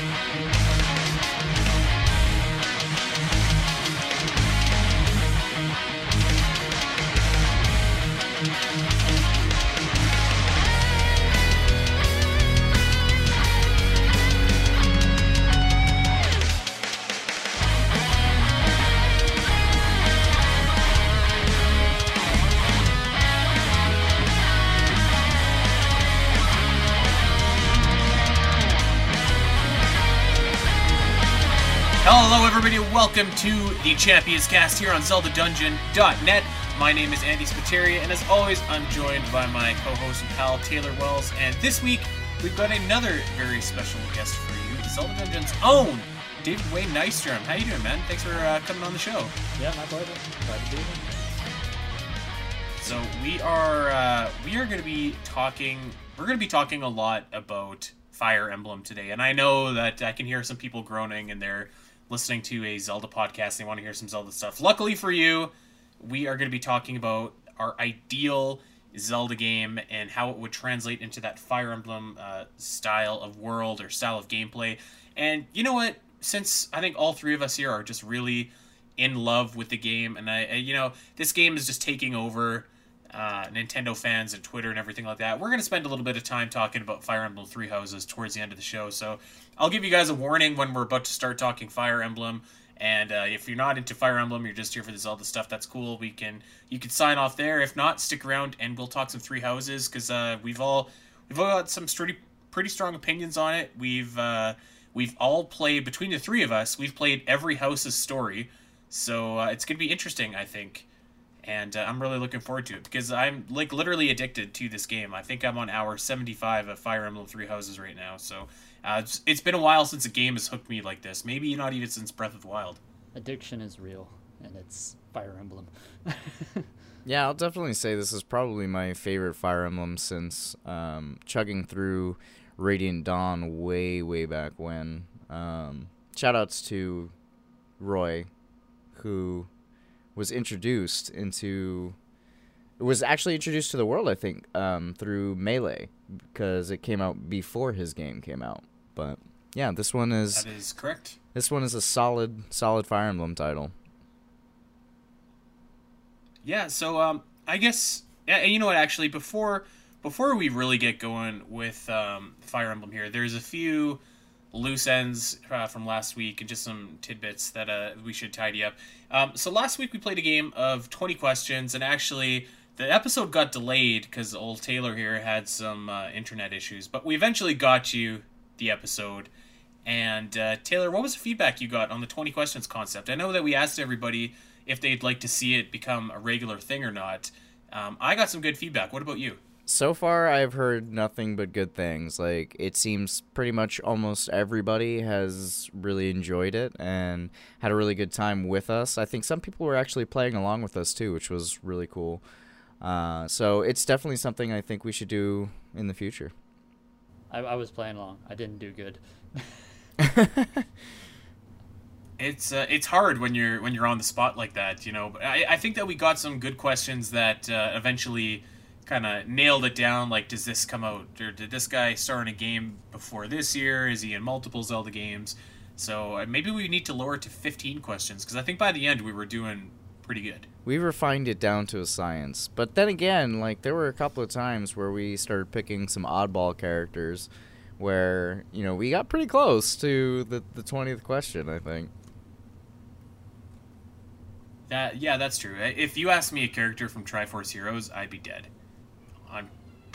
Hello, Welcome to the Champions Cast here on ZeldaDungeon.net. My name is Andy Spateria, and as always, I'm joined by my co-host and pal Taylor Wells. And this week, we've got another very special guest for you, Zelda Dungeon's own David Wayne Nystrom. How you doing, man? Thanks for uh, coming on the show. Yeah, my pleasure. Glad to be here. So we are uh, we are going to be talking. We're going to be talking a lot about Fire Emblem today, and I know that I can hear some people groaning and they're listening to a Zelda podcast. and They want to hear some Zelda stuff. Luckily for you, we are going to be talking about our ideal Zelda game and how it would translate into that Fire Emblem uh, style of world or style of gameplay. And you know what? Since I think all three of us here are just really in love with the game, and I, I you know, this game is just taking over uh, Nintendo fans and Twitter and everything like that. We're going to spend a little bit of time talking about Fire Emblem Three Houses towards the end of the show. So I'll give you guys a warning when we're about to start talking Fire Emblem. And uh, if you're not into Fire Emblem, you're just here for all the Zelda stuff. That's cool. We can you can sign off there. If not, stick around and we'll talk some Three Houses because uh, we've all we've all got some pretty pretty strong opinions on it. We've uh, we've all played between the three of us. We've played every house's story, so uh, it's gonna be interesting. I think and uh, I'm really looking forward to it because I'm like literally addicted to this game. I think I'm on hour 75 of Fire Emblem Three Houses right now. So uh, it's, it's been a while since a game has hooked me like this. Maybe not even since Breath of the Wild. Addiction is real, and it's Fire Emblem. yeah, I'll definitely say this is probably my favorite Fire Emblem since um, chugging through Radiant Dawn way, way back when. Um, shoutouts to Roy, who was introduced into was actually introduced to the world, I think, um, through Melee because it came out before his game came out. But yeah, this one is that is correct. This one is a solid, solid Fire Emblem title. Yeah, so um, I guess yeah, you know what? Actually, before before we really get going with um, Fire Emblem here, there's a few loose ends uh, from last week and just some tidbits that uh, we should tidy up. Um, so last week we played a game of 20 questions, and actually the episode got delayed because old Taylor here had some uh, internet issues, but we eventually got you the episode. And uh, Taylor, what was the feedback you got on the 20 questions concept? I know that we asked everybody if they'd like to see it become a regular thing or not. Um, I got some good feedback. What about you? So far I've heard nothing but good things. Like it seems pretty much almost everybody has really enjoyed it and had a really good time with us. I think some people were actually playing along with us too, which was really cool. Uh, so it's definitely something I think we should do in the future. I, I was playing along. I didn't do good. it's uh, it's hard when you're when you're on the spot like that, you know. But I, I think that we got some good questions that uh, eventually kind of nailed it down. Like, does this come out, or did this guy start in a game before this year? Is he in multiple Zelda games? So uh, maybe we need to lower it to 15 questions because I think by the end we were doing pretty good. We refined it down to a science, but then again, like there were a couple of times where we started picking some oddball characters, where you know we got pretty close to the the 20th question. I think. That yeah, that's true. If you asked me a character from Triforce Heroes, I'd be dead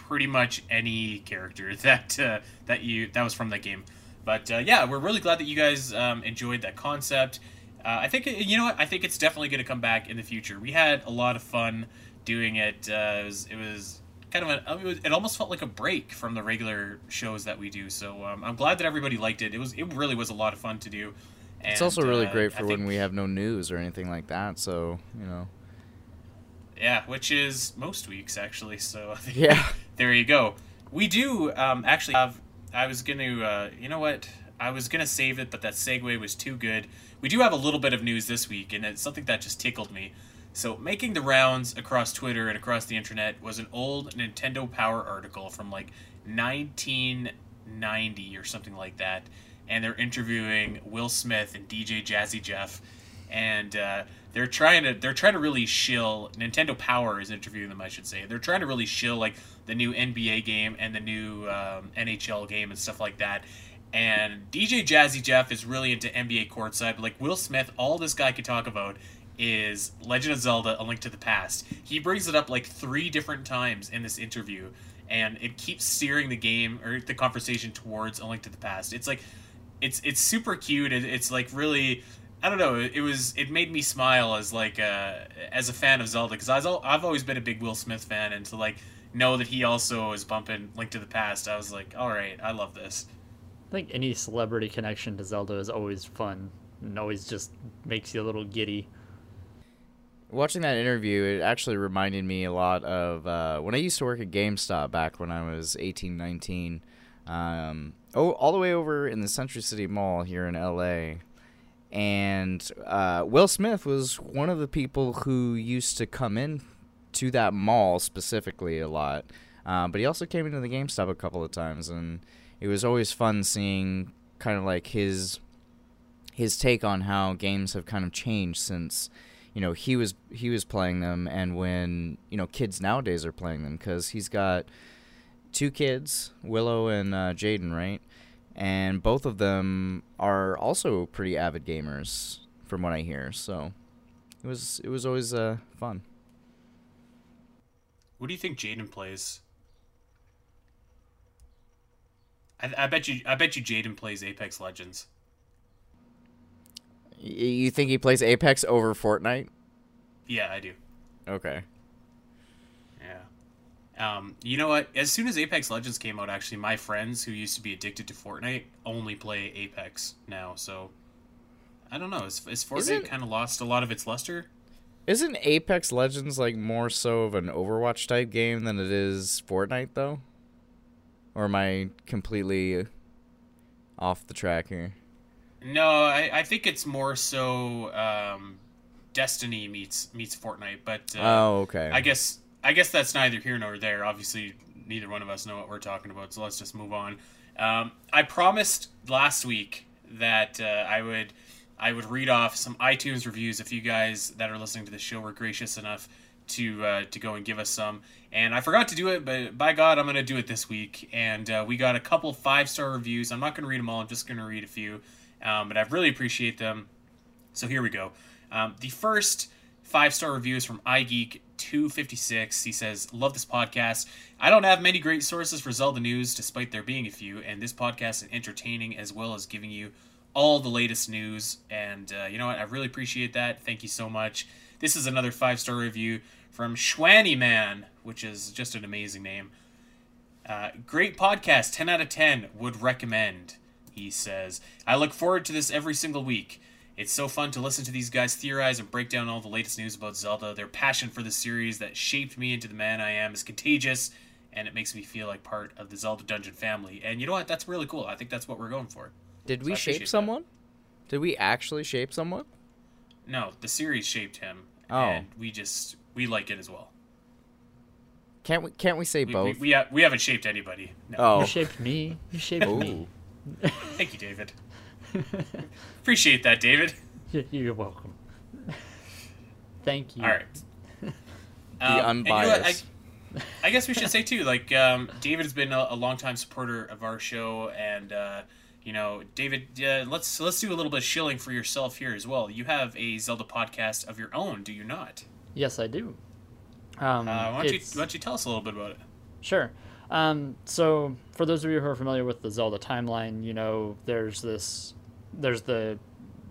pretty much any character that uh, that you that was from that game. But uh, yeah, we're really glad that you guys um, enjoyed that concept. Uh, I think you know what I think it's definitely going to come back in the future. We had a lot of fun doing it. Uh, it, was, it was kind of a, it, was, it, almost felt like a break from the regular shows that we do. So um, I'm glad that everybody liked it. It was it really was a lot of fun to do. And, it's also really uh, great for when we have no news or anything like that. So you know. Yeah, which is most weeks actually. So yeah, there you go. We do um, actually have. I was gonna, uh, you know what? I was gonna save it, but that segue was too good. We do have a little bit of news this week, and it's something that just tickled me. So, making the rounds across Twitter and across the internet was an old Nintendo Power article from like 1990 or something like that. and they're interviewing Will Smith and DJ Jazzy Jeff, and uh, they're trying to they're trying to really shill Nintendo Power is interviewing them, I should say. They're trying to really shill like the new NBA game and the new um, NHL game and stuff like that. And DJ Jazzy Jeff is really into NBA courtside, but like Will Smith, all this guy could talk about is Legend of Zelda: A Link to the Past. He brings it up like three different times in this interview, and it keeps steering the game or the conversation towards A Link to the Past. It's like, it's it's super cute. It, it's like really, I don't know. It, was it made me smile as like uh, as a fan of Zelda because I was I've always been a big Will Smith fan, and to like know that he also is bumping Link to the Past, I was like, all right, I love this. I think any celebrity connection to Zelda is always fun and always just makes you a little giddy. Watching that interview, it actually reminded me a lot of uh, when I used to work at GameStop back when I was 18, 19. Um, oh, all the way over in the Century City Mall here in LA. And uh, Will Smith was one of the people who used to come in to that mall specifically a lot. Uh, but he also came into the GameStop a couple of times, and it was always fun seeing kind of like his his take on how games have kind of changed since you know he was he was playing them and when you know kids nowadays are playing them because he's got two kids willow and uh, jaden right? And both of them are also pretty avid gamers from what i hear. So it was it was always uh, fun what do you think jaden plays I, I bet you i bet you jaden plays apex legends you think he plays Apex over Fortnite? Yeah, I do. Okay. Yeah. Um, you know what? As soon as Apex Legends came out, actually, my friends who used to be addicted to Fortnite only play Apex now. So I don't know. Is, is Fortnite kind of lost a lot of its luster? Isn't Apex Legends like more so of an Overwatch type game than it is Fortnite, though? Or am I completely off the track here? No, I, I think it's more so um, Destiny meets meets Fortnite. But uh, oh, okay. I guess I guess that's neither here nor there. Obviously, neither one of us know what we're talking about, so let's just move on. Um, I promised last week that uh, I would I would read off some iTunes reviews if you guys that are listening to the show were gracious enough to uh, to go and give us some. And I forgot to do it, but by God, I'm going to do it this week. And uh, we got a couple five star reviews. I'm not going to read them all. I'm just going to read a few um, but I really appreciate them. So here we go. Um, the first five star review is from iGeek256. He says, Love this podcast. I don't have many great sources for Zelda news, despite there being a few, and this podcast is entertaining as well as giving you all the latest news. And uh, you know what? I really appreciate that. Thank you so much. This is another five star review from Schwanny Man, which is just an amazing name. Uh, great podcast, 10 out of 10, would recommend he says, I look forward to this every single week. It's so fun to listen to these guys theorize and break down all the latest news about Zelda. Their passion for the series that shaped me into the man I am is contagious, and it makes me feel like part of the Zelda Dungeon family. And you know what? That's really cool. I think that's what we're going for. Did we so shape someone? That. Did we actually shape someone? No, the series shaped him. Oh. And we just we like it as well. Can't we? Can't we say we, both? We, we, we, haven't shaped anybody. No. Oh, you shaped me. You shaped me. Thank you, David. Appreciate that, David. You're welcome. Thank you. All right. The um, unbiased. You know I, I, guess we should say too, like um, David has been a, a longtime supporter of our show, and uh, you know, David, uh, let's let's do a little bit of shilling for yourself here as well. You have a Zelda podcast of your own, do you not? Yes, I do. Um, uh, why, don't you, why don't you tell us a little bit about it? Sure. Um, so for those of you who are familiar with the Zelda timeline, you know there's this, there's the,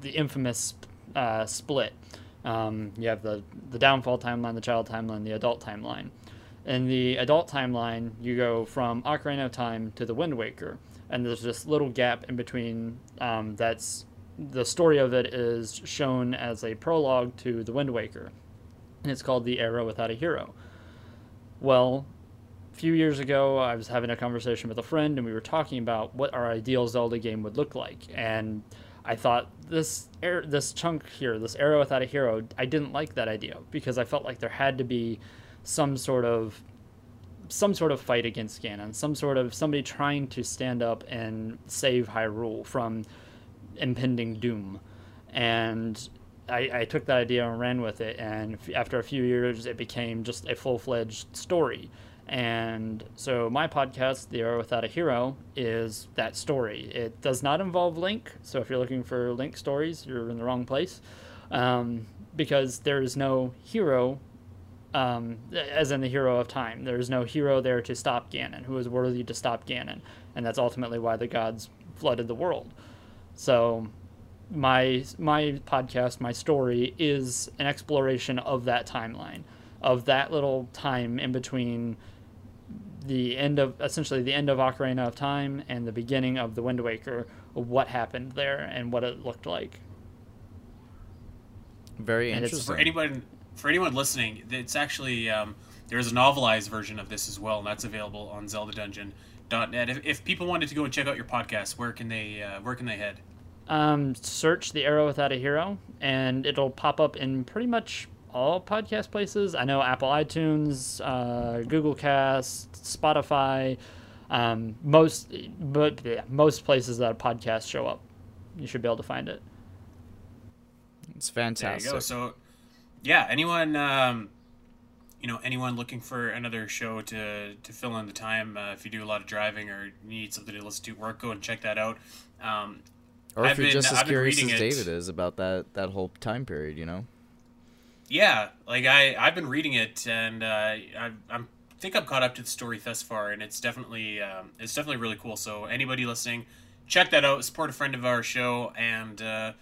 the infamous uh, split. Um, you have the the downfall timeline, the child timeline, the adult timeline. In the adult timeline, you go from Ocarina of Time to the Wind Waker, and there's this little gap in between. Um, that's the story of it is shown as a prologue to the Wind Waker, and it's called the Era Without a Hero. Well, a few years ago, I was having a conversation with a friend, and we were talking about what our ideal Zelda game would look like. And I thought this er- this chunk here, this Era Without a Hero, I didn't like that idea because I felt like there had to be some sort of some sort of fight against Ganon, some sort of somebody trying to stand up and save Hyrule from impending doom. And I, I took that idea and ran with it. And after a few years, it became just a full fledged story. And so my podcast, The Era Without a Hero, is that story. It does not involve Link. So if you're looking for Link stories, you're in the wrong place. Um, because there is no hero um, as in the hero of time. There is no hero there to stop Ganon, who is worthy to stop Ganon, and that's ultimately why the gods flooded the world. So, my my podcast, my story is an exploration of that timeline, of that little time in between the end of essentially the end of Ocarina of Time and the beginning of the Wind Waker, what happened there and what it looked like. Very And it's interesting. For anyone, for anyone listening, it's actually um, there's a novelized version of this as well, and that's available on ZeldaDungeon.net. If, if people wanted to go and check out your podcast, where can they uh, where can they head? um, search the era without a hero and it'll pop up in pretty much all podcast places i know apple itunes uh, google cast spotify um, most but yeah, most places that a podcast show up you should be able to find it it's There fantastic. you go. So, yeah, anyone, um, you know, anyone looking for another show to to fill in the time, uh, if you do a lot of driving or need something to listen to work, go and check that out. Um, or if I've you're been- just as I've curious as. David is about that that whole time period, you know. yeah, like I I've been reading it and uh, I I'm think I'm caught up to the story thus far, and it's definitely um, it's definitely really cool. So anybody listening, check that out. Support a friend of our show, and uh,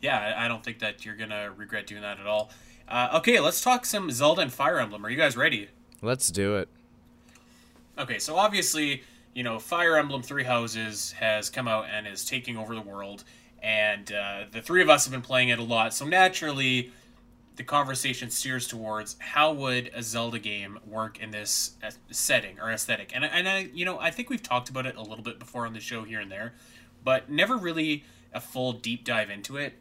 yeah, I, I don't think that you're gonna regret doing that at all. Uh, okay, let's talk some Zelda and Fire Emblem. Are you guys ready? Let's do it. Okay, so obviously, you know, Fire Emblem Three Houses has come out and is taking over the world, and uh, the three of us have been playing it a lot. So naturally, the conversation steers towards how would a Zelda game work in this setting or aesthetic. And and I, you know, I think we've talked about it a little bit before on the show here and there, but never really a full deep dive into it.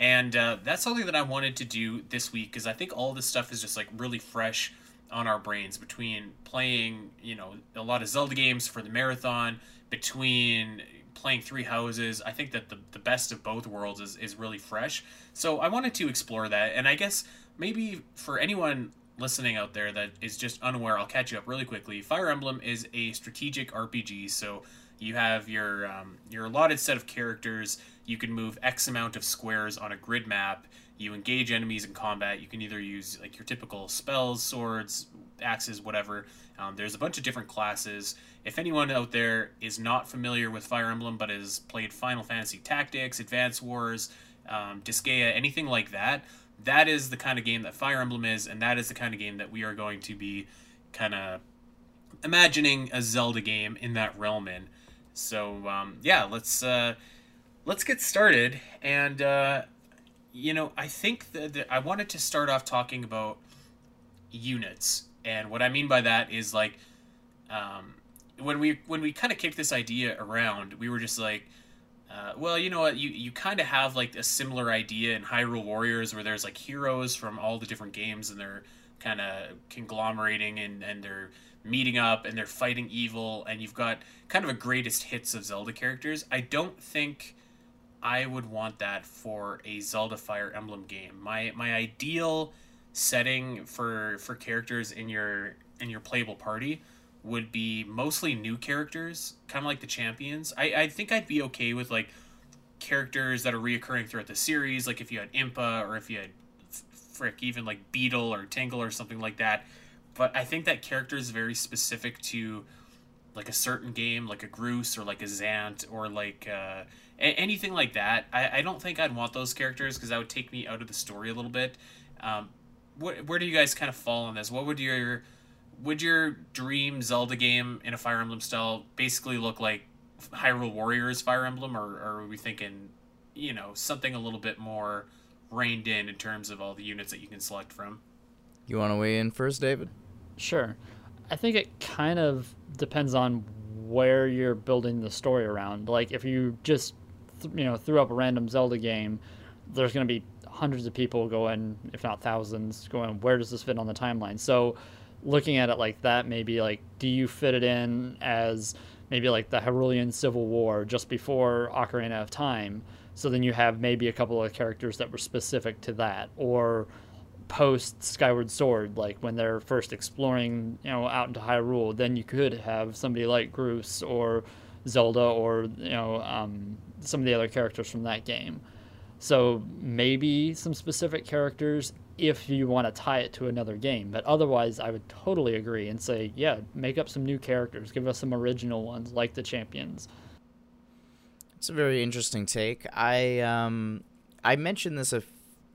And uh, that's something that I wanted to do this week because I think all this stuff is just like really fresh on our brains between playing, you know, a lot of Zelda games for the marathon, between playing Three Houses. I think that the, the best of both worlds is, is really fresh. So I wanted to explore that. And I guess maybe for anyone listening out there that is just unaware, I'll catch you up really quickly. Fire Emblem is a strategic RPG. So you have your um, your allotted set of characters. You can move X amount of squares on a grid map. You engage enemies in combat. You can either use like your typical spells, swords, axes, whatever. Um, there's a bunch of different classes. If anyone out there is not familiar with Fire Emblem but has played Final Fantasy Tactics, Advance Wars, um, Disgaea, anything like that, that is the kind of game that Fire Emblem is, and that is the kind of game that we are going to be kind of imagining a Zelda game in that realm in. So um, yeah, let's uh, let's get started. And uh, you know, I think that, I wanted to start off talking about units, and what I mean by that is like um, when we when we kind of kicked this idea around, we were just like. Uh, well, you know what? You you kind of have like a similar idea in Hyrule Warriors, where there's like heroes from all the different games, and they're kind of conglomerating and and they're meeting up and they're fighting evil, and you've got kind of a greatest hits of Zelda characters. I don't think I would want that for a Zelda Fire Emblem game. My my ideal setting for for characters in your in your playable party would be mostly new characters, kind of like the champions. I, I think I'd be okay with like characters that are reoccurring throughout the series, like if you had Impa or if you had frick even like Beetle or Tingle or something like that. But I think that character is very specific to like a certain game, like a Groose or like a Zant or like uh, anything like that. I, I don't think I'd want those characters because that would take me out of the story a little bit. Um, wh- where do you guys kind of fall on this? What would your would your dream Zelda game in a Fire Emblem style basically look like Hyrule Warriors Fire Emblem, or, or are we thinking, you know, something a little bit more reined in in terms of all the units that you can select from? You want to weigh in first, David? Sure. I think it kind of depends on where you're building the story around. Like if you just th- you know threw up a random Zelda game, there's going to be hundreds of people going, if not thousands, going, where does this fit on the timeline? So looking at it like that, maybe like, do you fit it in as maybe like the Hyrulean Civil War just before Ocarina of Time? So then you have maybe a couple of characters that were specific to that, or post Skyward Sword, like when they're first exploring, you know, out into Hyrule, then you could have somebody like Groose or Zelda or you know um, some of the other characters from that game. So maybe some specific characters if you want to tie it to another game. But otherwise, I would totally agree and say, yeah, make up some new characters, give us some original ones like the champions. It's a very interesting take. I um I mentioned this a f-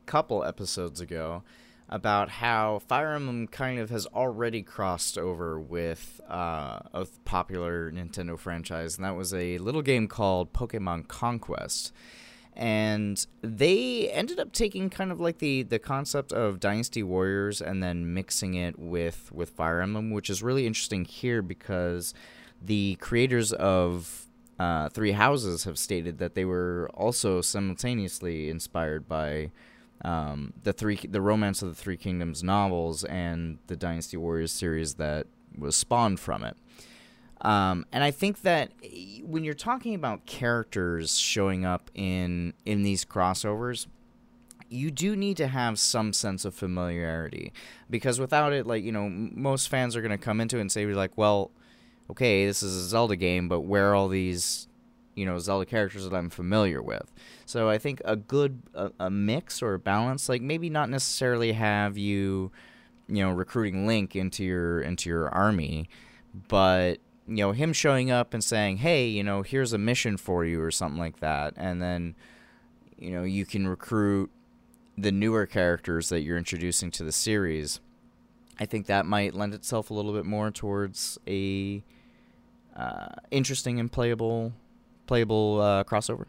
couple episodes ago about how Fire Emblem kind of has already crossed over with uh, a popular Nintendo franchise, and that was a little game called Pokemon Conquest. And they ended up taking kind of like the, the concept of Dynasty Warriors and then mixing it with, with Fire Emblem, which is really interesting here because the creators of uh, Three Houses have stated that they were also simultaneously inspired by um, the three the Romance of the Three Kingdoms novels and the Dynasty Warriors series that was spawned from it. Um, and I think that when you're talking about characters showing up in in these crossovers, you do need to have some sense of familiarity because without it, like you know, most fans are going to come into it and say, like, well, okay, this is a Zelda game, but where are all these you know Zelda characters that I'm familiar with. So I think a good a, a, mix or a balance, like maybe not necessarily have you, you know, recruiting Link into your into your army, but you know him showing up and saying, "Hey, you know, here's a mission for you" or something like that, and then you know you can recruit the newer characters that you're introducing to the series. I think that might lend itself a little bit more towards a uh, interesting and playable playable uh, crossover?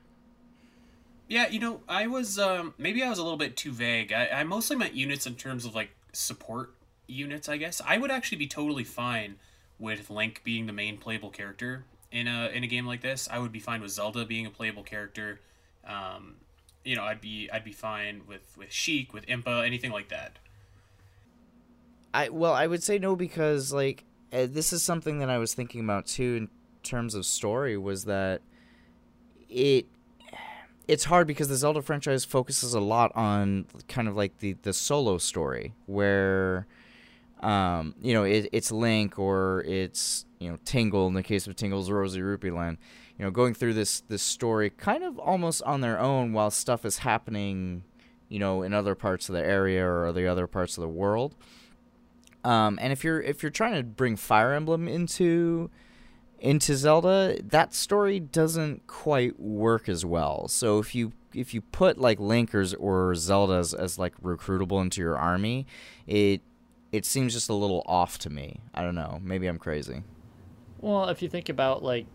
Yeah, you know, I was um, maybe I was a little bit too vague. I, I mostly meant units in terms of like support units. I guess I would actually be totally fine with Link being the main playable character in a in a game like this. I would be fine with Zelda being a playable character. Um, you know, I'd be I'd be fine with with Sheik, with Impa, anything like that. I well, I would say no because like uh, this is something that I was thinking about too in terms of story was that it it's hard because the Zelda franchise focuses a lot on kind of like the the solo story where um, you know it, it's Link or it's you know Tingle in the case of Tingle's Rosy Rupee Land you know going through this this story kind of almost on their own while stuff is happening you know in other parts of the area or the other parts of the world. Um, and if you're if you're trying to bring Fire Emblem into into Zelda, that story doesn't quite work as well. So if you if you put like Linkers or Zelda's as like recruitable into your army, it it seems just a little off to me. I don't know. Maybe I'm crazy. Well, if you think about like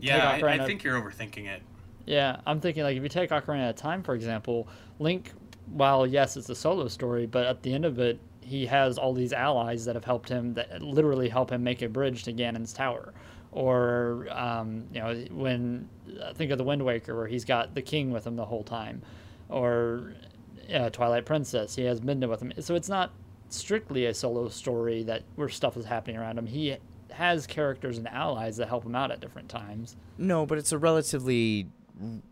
yeah, I, I, think you're overthinking it. Yeah, I'm thinking like if you take Ocarina of Time for example, Link, while yes, it's a solo story, but at the end of it, he has all these allies that have helped him that literally help him make a bridge to Ganon's tower or um, you know when I think of the Wind Waker where he's got the king with him the whole time, or uh, Twilight Princess he has Midna with him. So it's not strictly a solo story that where stuff is happening around him. He has characters and allies that help him out at different times. No, but it's a relatively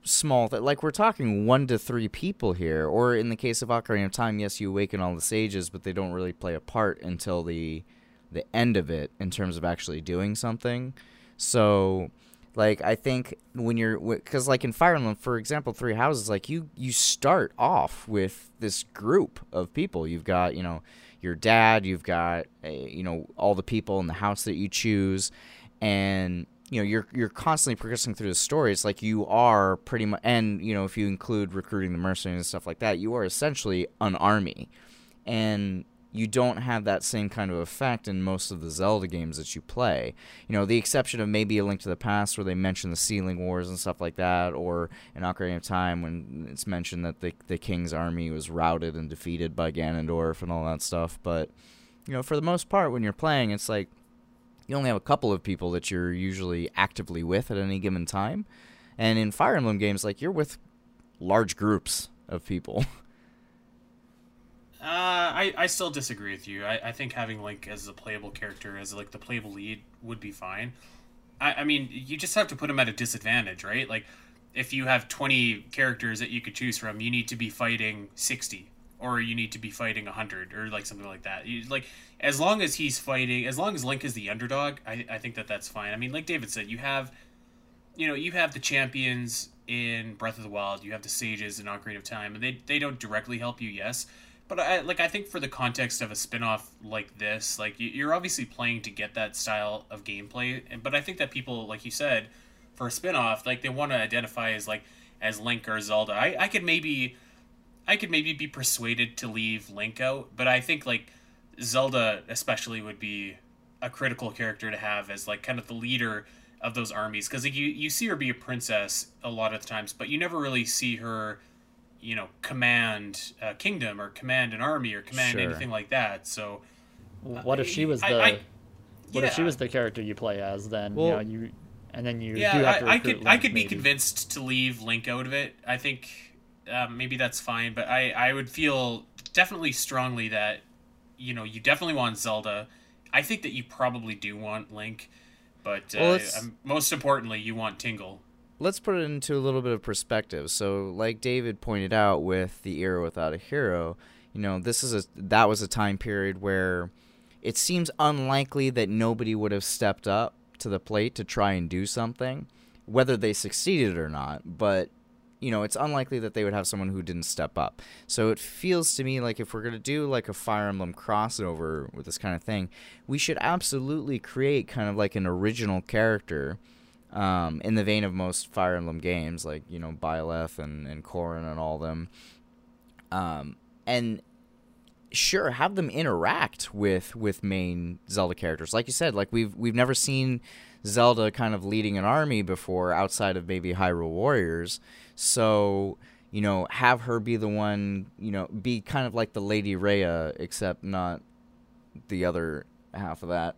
small th- like we're talking one to three people here or in the case of ocarina of time yes you awaken all the sages but they don't really play a part until the the end of it in terms of actually doing something so, like I think when you're because like in Fire Emblem, for example, Three Houses, like you you start off with this group of people. You've got you know your dad, you've got uh, you know all the people in the house that you choose, and you know you're you're constantly progressing through the story. It's like you are pretty much, and you know if you include recruiting the mercenaries and stuff like that, you are essentially an army, and you don't have that same kind of effect in most of the Zelda games that you play. You know, the exception of maybe A Link to the Past where they mention the Sealing Wars and stuff like that, or in Ocarina of Time when it's mentioned that the, the king's army was routed and defeated by Ganondorf and all that stuff. But, you know, for the most part, when you're playing, it's like you only have a couple of people that you're usually actively with at any given time. And in Fire Emblem games, like, you're with large groups of people. Uh, I, I still disagree with you. I, I think having Link as a playable character, as like the playable lead, would be fine. I, I mean, you just have to put him at a disadvantage, right? Like, if you have 20 characters that you could choose from, you need to be fighting 60 or you need to be fighting 100 or like something like that. You, like as long as he's fighting, as long as Link is the underdog, I, I think that that's fine. I mean, like David said, you have you know, you have the champions in Breath of the Wild, you have the sages in Ocarina of Time, and they they don't directly help you, yes. But I like I think for the context of a spin-off like this, like you're obviously playing to get that style of gameplay, but I think that people like you said for a spin-off, like they want to identify as like as Link or Zelda. I, I could maybe I could maybe be persuaded to leave Link out, but I think like Zelda especially would be a critical character to have as like kind of the leader of those armies because like, you you see her be a princess a lot of the times, but you never really see her, you know, command a kingdom or command an army or command Sure. anything like that. So What if she was I- the I- What if she was the character you play as? Then Well- you know you, and then you yeah, do have to I, I recruit could I Link, could be convinced to leave Link out of it. I think um, maybe that's fine, but I I would feel definitely strongly that you know you definitely want Zelda. I think that you probably do want Link, but uh, Well, it's- um, most importantly, you want Tingle. Let's put it into a little bit of perspective. So, like David pointed out with the era without a hero, you know, this is a that was a time period where it seems unlikely that nobody would have stepped up to the plate to try and do something, whether they succeeded or not. But you know, it's unlikely that they would have someone who didn't step up. So it feels to me like if we're gonna do like a Fire Emblem crossover with this kind of thing, we should absolutely create kind of like an original character um, in the vein of most Fire Emblem games, like you know Byleth and and Corrin and all them. Um, and sure, have them interact with with main Zelda characters, like you said. Like we've we've never seen Zelda kind of leading an army before, outside of maybe Hyrule Warriors. So you know, have her be the one, you know, be kind of like the Lady Rhea, except not the other half of that.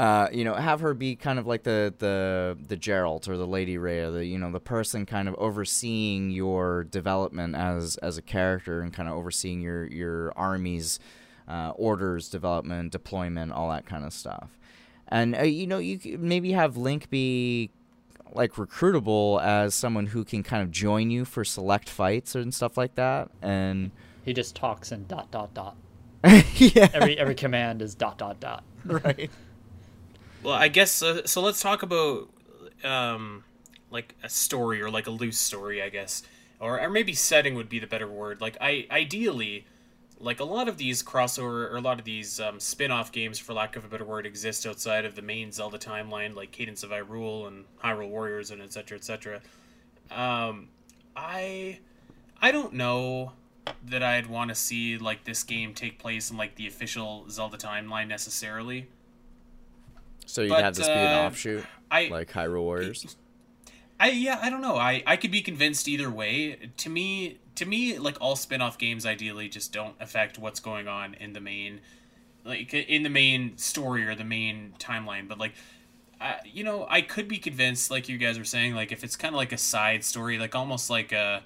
Uh, you know, have her be kind of like the the the Jeralt or the Lady Rhea, the you know the person kind of overseeing your development as as a character and kind of overseeing your your army's uh, orders, development, deployment, all that kind of stuff. And uh, you know, you could maybe have Link be like recruitable as someone who can kind of join you for select fights and stuff like that. And He just talks and dot dot dot. yeah, Every every command is dot dot dot. right. Well, I guess uh, so. Let's talk about um, like a story or like a loose story, I guess, or or maybe setting would be the better word. Like I ideally, like a lot of these crossover or a lot of these um, spin-off games, for lack of a better word, exist outside of the main Zelda timeline, like Cadence of Hyrule and Hyrule Warriors and etc. etc. Um, I I don't know that I'd want to see like this game take place in like the official Zelda timeline necessarily. So you'd But, have this be an uh, offshoot, I like Hyrule Warriors. I yeah, I don't know. I I could be convinced either way. To me, to me, like all spin-off games, ideally just don't affect what's going on in the main, like in the main story or the main timeline. But like, uh, you know, I could be convinced, like you guys were saying, like if it's kind of like a side story, like almost like a,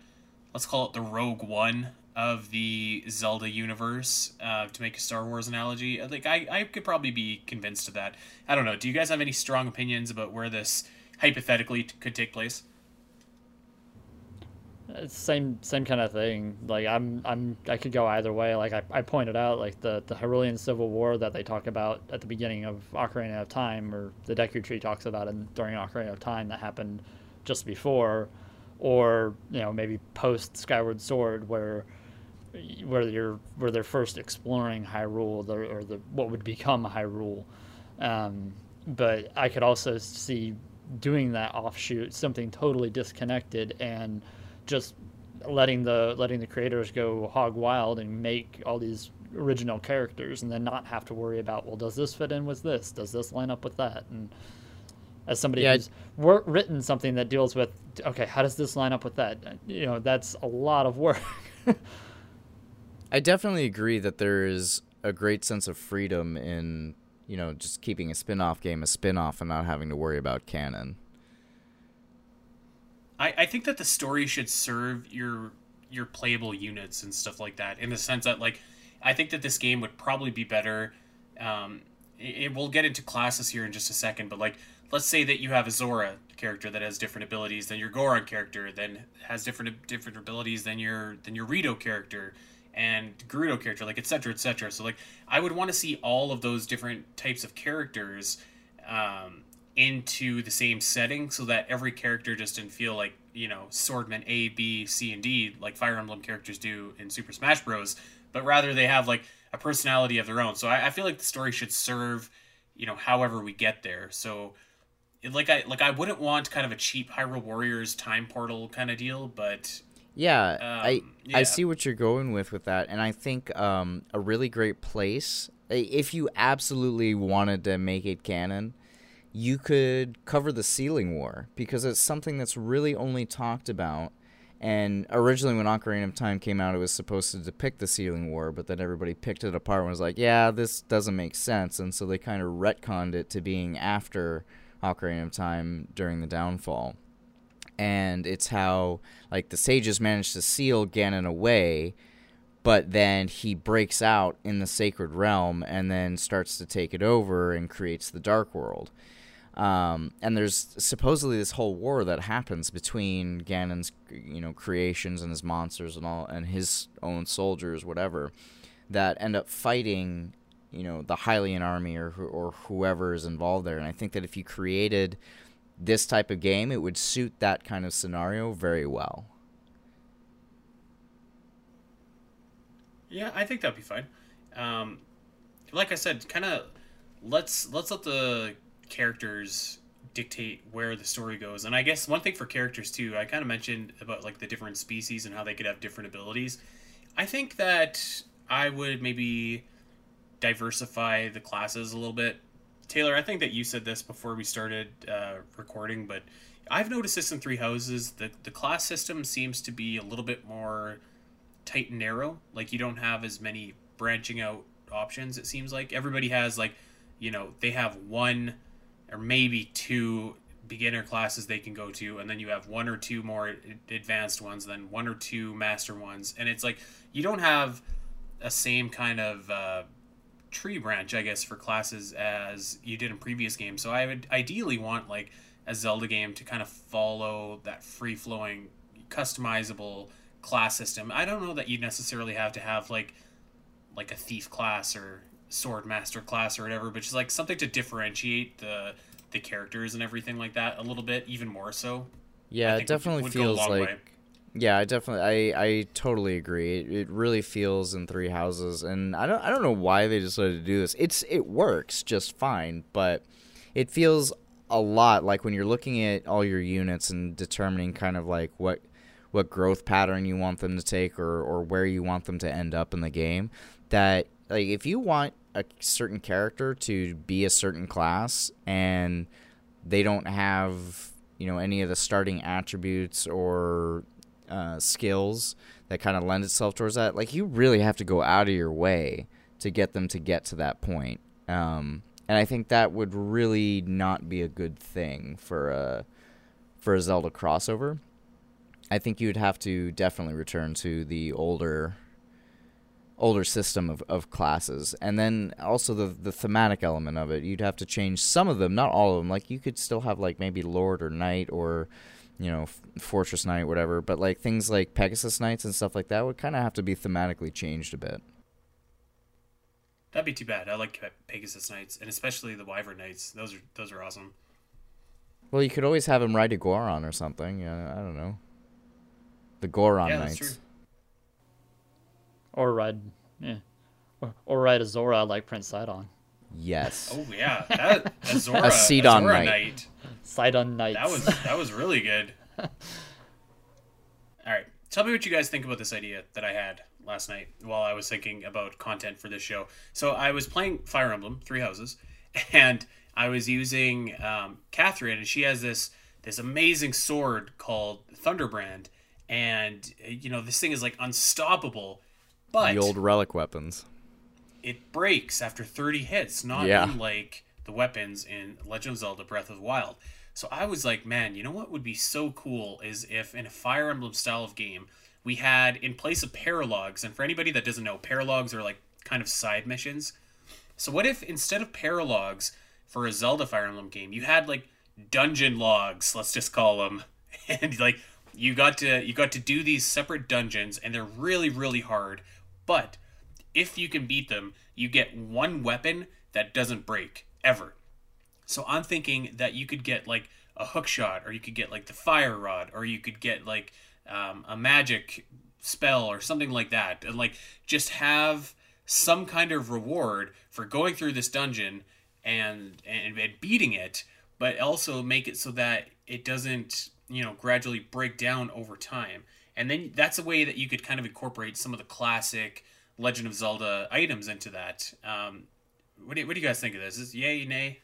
let's call it the Rogue One of the Zelda universe, uh, to make a Star Wars analogy. Like I I could probably be convinced of that. I don't know. Do you guys have any strong opinions about where this? hypothetically t- could take place. It's same same kind of thing. Like I'm I'm I could go either way. Like I, I pointed out like the the Hyrulean Civil War that they talk about at the beginning of Ocarina of Time or the Deku Tree talks about in during Ocarina of Time that happened just before or you know maybe post Skyward Sword where where you're where they're first exploring Hyrule the, or the what would become Hyrule. Um, but I could also see doing that offshoot something totally disconnected and just letting the letting the creators go hog wild and make all these original characters and then not have to worry about well does this fit in with this does this line up with that and as somebody Yeah. who's wor- written something that deals with okay how does this line up with that you know that's a lot of work I definitely agree that there is a great sense of freedom in you know just keeping a spin-off game a spin-off and not having to worry about canon. I, I think that the story should serve your your playable units and stuff like that in the sense that like I think that this game would probably be better. Um, it, it, we'll get into classes here in just a second, but like, let's say that you have a Zora character that has different abilities than your Goron character, then has different different abilities than your than your Rito character and Gerudo character, like etc. etc. So like, I would want to see all of those different types of characters. Um, into the same setting so that every character just didn't feel like you know swordman a b c and d like fire emblem characters do in super smash bros but rather they have like a personality of their own so i, I feel like the story should serve you know however we get there so like i like i wouldn't want kind of a cheap hyrule warriors time portal kind of deal but yeah, um, I yeah. I see what you're going with with that, and I think um, a really great place if you absolutely wanted to make it canon you could cover the Sealing War because it's something that's really only talked about. And originally, when Ocarina of Time came out, it was supposed to depict the Sealing War, but then everybody picked it apart and was like, yeah, this doesn't make sense. And so they kind of retconned it to being after Ocarina of Time during the downfall. And it's how, like, the sages manage to seal Ganon away, but then he breaks out in the Sacred Realm and then starts to take it over and creates the Dark World. Um, and there's supposedly this whole war that happens between Ganon's, you know, creations and his monsters and all, and his own soldiers, whatever, that end up fighting, you know, the Hylian army or or whoever is involved there. And I think that if you created this type of game, it would suit that kind of scenario very well. Yeah, I think that'd be fine. Um, like I said, kind of let's let's let the characters dictate where the story goes. And I guess one thing for characters too, I kind of mentioned about like the different species and how they could have different abilities. I think that I would maybe diversify the classes a little bit. Taylor, I think that you said this before we started uh, recording, but I've noticed this in Three Houses. The the class system seems to be a little bit more tight and narrow. Like you don't have as many branching out options. It seems like everybody has like, you know, they have one or maybe two beginner classes they can go to and then you have one or two more advanced ones then one or two master ones and it's like you don't have a same kind of uh, tree branch i guess for classes as you did in previous games so i would ideally want like a zelda game to kind of follow that free flowing customizable class system i don't know that you necessarily have to have like like a thief class or sword master class or whatever, but just like something to differentiate the the characters and everything like that a little bit, even more so. Yeah, it definitely would, would feels like. Way. Yeah, I definitely, I, I totally agree. It, it really feels in Three Houses, and I don't, I don't know why they decided to do this. It's, it works just fine, but it feels a lot like when you're looking at all your units and determining kind of like what, what growth pattern you want them to take or, or where you want them to end up in the game. That like if you want a certain character to be a certain class and they don't have you know any of the starting attributes or uh, skills that kind of lend itself towards that like you really have to go out of your way to get them to get to that point. Um, and i think that would really not be a good thing for a for a zelda crossover. I think you'd have to definitely return to the older older system of, of classes. And then also the the thematic element of it you'd have to change some of them not all of them. Like you could still have like maybe lord or knight or you know fortress knight whatever but like things like pegasus knights and stuff like that would kind of have to be thematically changed a bit. That'd be too bad. I like pegasus knights and especially the wyvern knights. Those are those are awesome. Well you could always have him ride a goron or something yeah i don't know. The goron yeah, knights. or ride, yeah, or, or ride a Zora like Prince Sidon. Yes. Oh yeah, that a Zora, a Sidon knight. knight. Sidon knight. That was that was really good. All right, tell me what you guys think about this idea that I had last night while I was thinking about content for this show. So I was playing Fire Emblem Three Houses, and I was using um, Catherine, and she has this this amazing sword called Thunderbrand, and you know this thing is like unstoppable but the old relic weapons. It breaks after 30 hits, not yeah. unlike the weapons in Legend of Zelda Breath of the Wild. So I was like, man, you know what would be so cool is if in a Fire Emblem style of game, we had in place of paralogs, and for anybody that doesn't know, paralogs are like kind of side missions. So what if instead of paralogs for a Zelda Fire Emblem game, you had like dungeon logs, let's just call them, and like you got to you got to do these separate dungeons, and they're really really hard. But if you can beat them, you get one weapon that doesn't break ever. So I'm thinking that you could get like a hook shot, or you could get like the fire rod, or you could get like um, a magic spell or something like that, and like just have some kind of reward for going through this dungeon and, and and beating it, but also make it so that it doesn't you know gradually break down over time. And then that's a way that you could kind of incorporate some of the classic Legend of Zelda items into that. Um, what do you, what do you guys think of this? Is yay nay?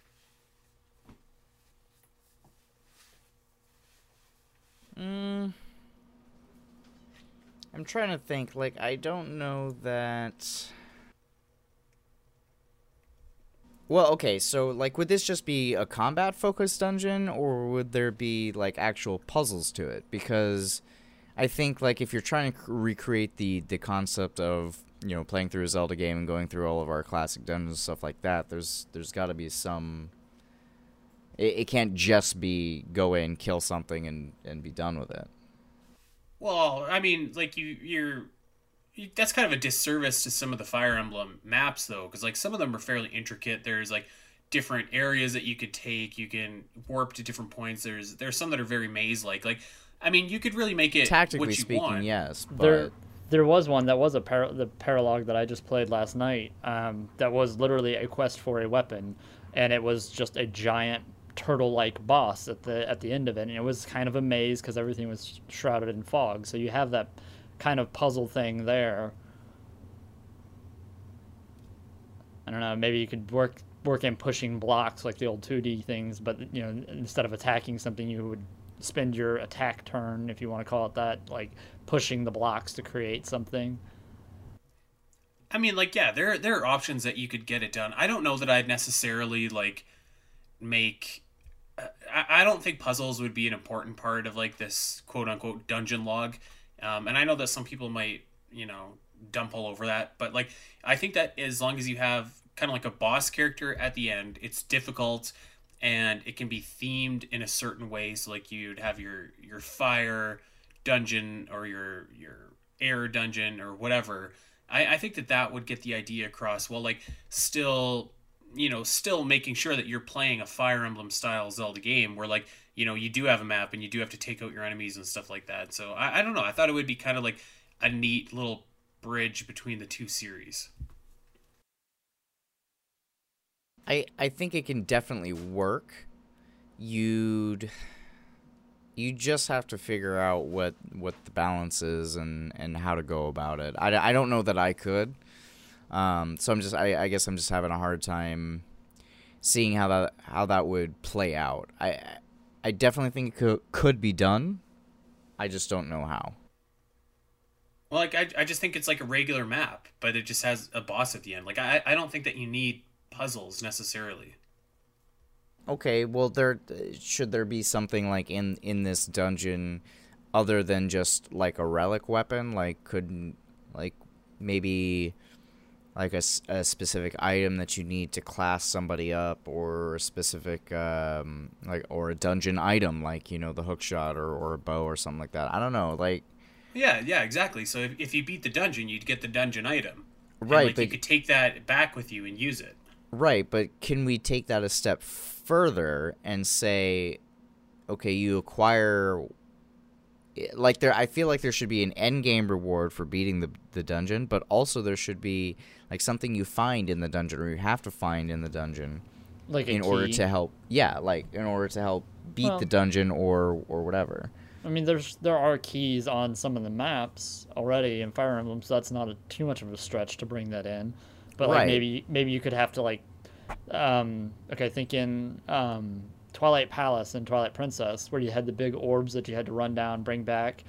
Mm. I'm trying to think. Like, I don't know that. Well, okay, so like, would this just be a combat focused dungeon, or would there be like actual puzzles to it? Because I think like if you're trying to recreate the the concept of you know playing through a Zelda game and going through all of our classic dungeons and stuff like that, there's there's got to be some. It, it can't just be go in, kill something, and and be done with it. Well, I mean, like you, you're you, that's kind of a disservice to some of the Fire Emblem maps, though, because like some of them are fairly intricate. There's like different areas that you could take. You can warp to different points. There's there's some that are very maze like. Like, I mean, you could really make it Tactically what you speaking, want. yes, but There, there was one that was a par- the paralog that I just played last night. Um, that was literally a quest for a weapon, and it was just a giant turtle-like boss at the at the end of it, and it was kind of a maze because everything was shrouded in fog. So you have that kind of puzzle thing there. I don't know. Maybe you could work work in pushing blocks like the old 2D things, but you know, instead of attacking something, you would spend your attack turn, if you want to call it that, like pushing the blocks to create something. I mean, like, yeah, there there are options that you could get it done. I don't know that I'd necessarily like make. I, I don't think puzzles would be an important part of like this quote unquote dungeon log, um, and I know that some people might you know dump all over that, but like I think that as long as you have kind of like a boss character at the end, it's difficult and it can be themed in a certain way. So like you'd have your your fire dungeon or your your air dungeon or whatever. I, I think that that would get the idea across while like still you know still making sure that you're playing a fire emblem style zelda game where like you know you do have a map and you do have to take out your enemies and stuff like that so i, I don't know i thought it would be kind of like a neat little bridge between the two series I I think it can definitely work. You'd you just have to figure out what what the balance is and and how to go about it. I, I don't know that I could. Um, so I'm just I, I guess I'm just having a hard time seeing how that how that would play out. I I definitely think it could could be done. I just don't know how. well like I, I just think it's like a regular map but it just has a boss at the end like i, I don't think that you need puzzles necessarily Okay, well there should there be something like in in this dungeon other than just like a relic weapon like could like maybe like a, a specific item that you need to class somebody up or a specific um like or a dungeon item like you know the hook shot or, or a bow or something like that i don't know like Yeah, yeah, exactly. So if, if you beat the dungeon, you'd get the dungeon item. And, Right, like, you could take that back with you and use it. Right, but can we take that a step further and say, okay, you acquire eh, like there I feel like there should be an end game reward for beating the the dungeon, but also there should be like something you find in the dungeon or you have to find in the dungeon Like a in order to help yeah, like in order to help beat Well- the dungeon or or whatever. I mean, there's there are keys on some of the maps already in Fire Emblem, so that's not a, too much of a stretch to bring that in. But like Right. maybe maybe you could have to like, um, okay, think in um, Twilight Palace and Twilight Princess, where you had the big orbs that you had to run down, bring back.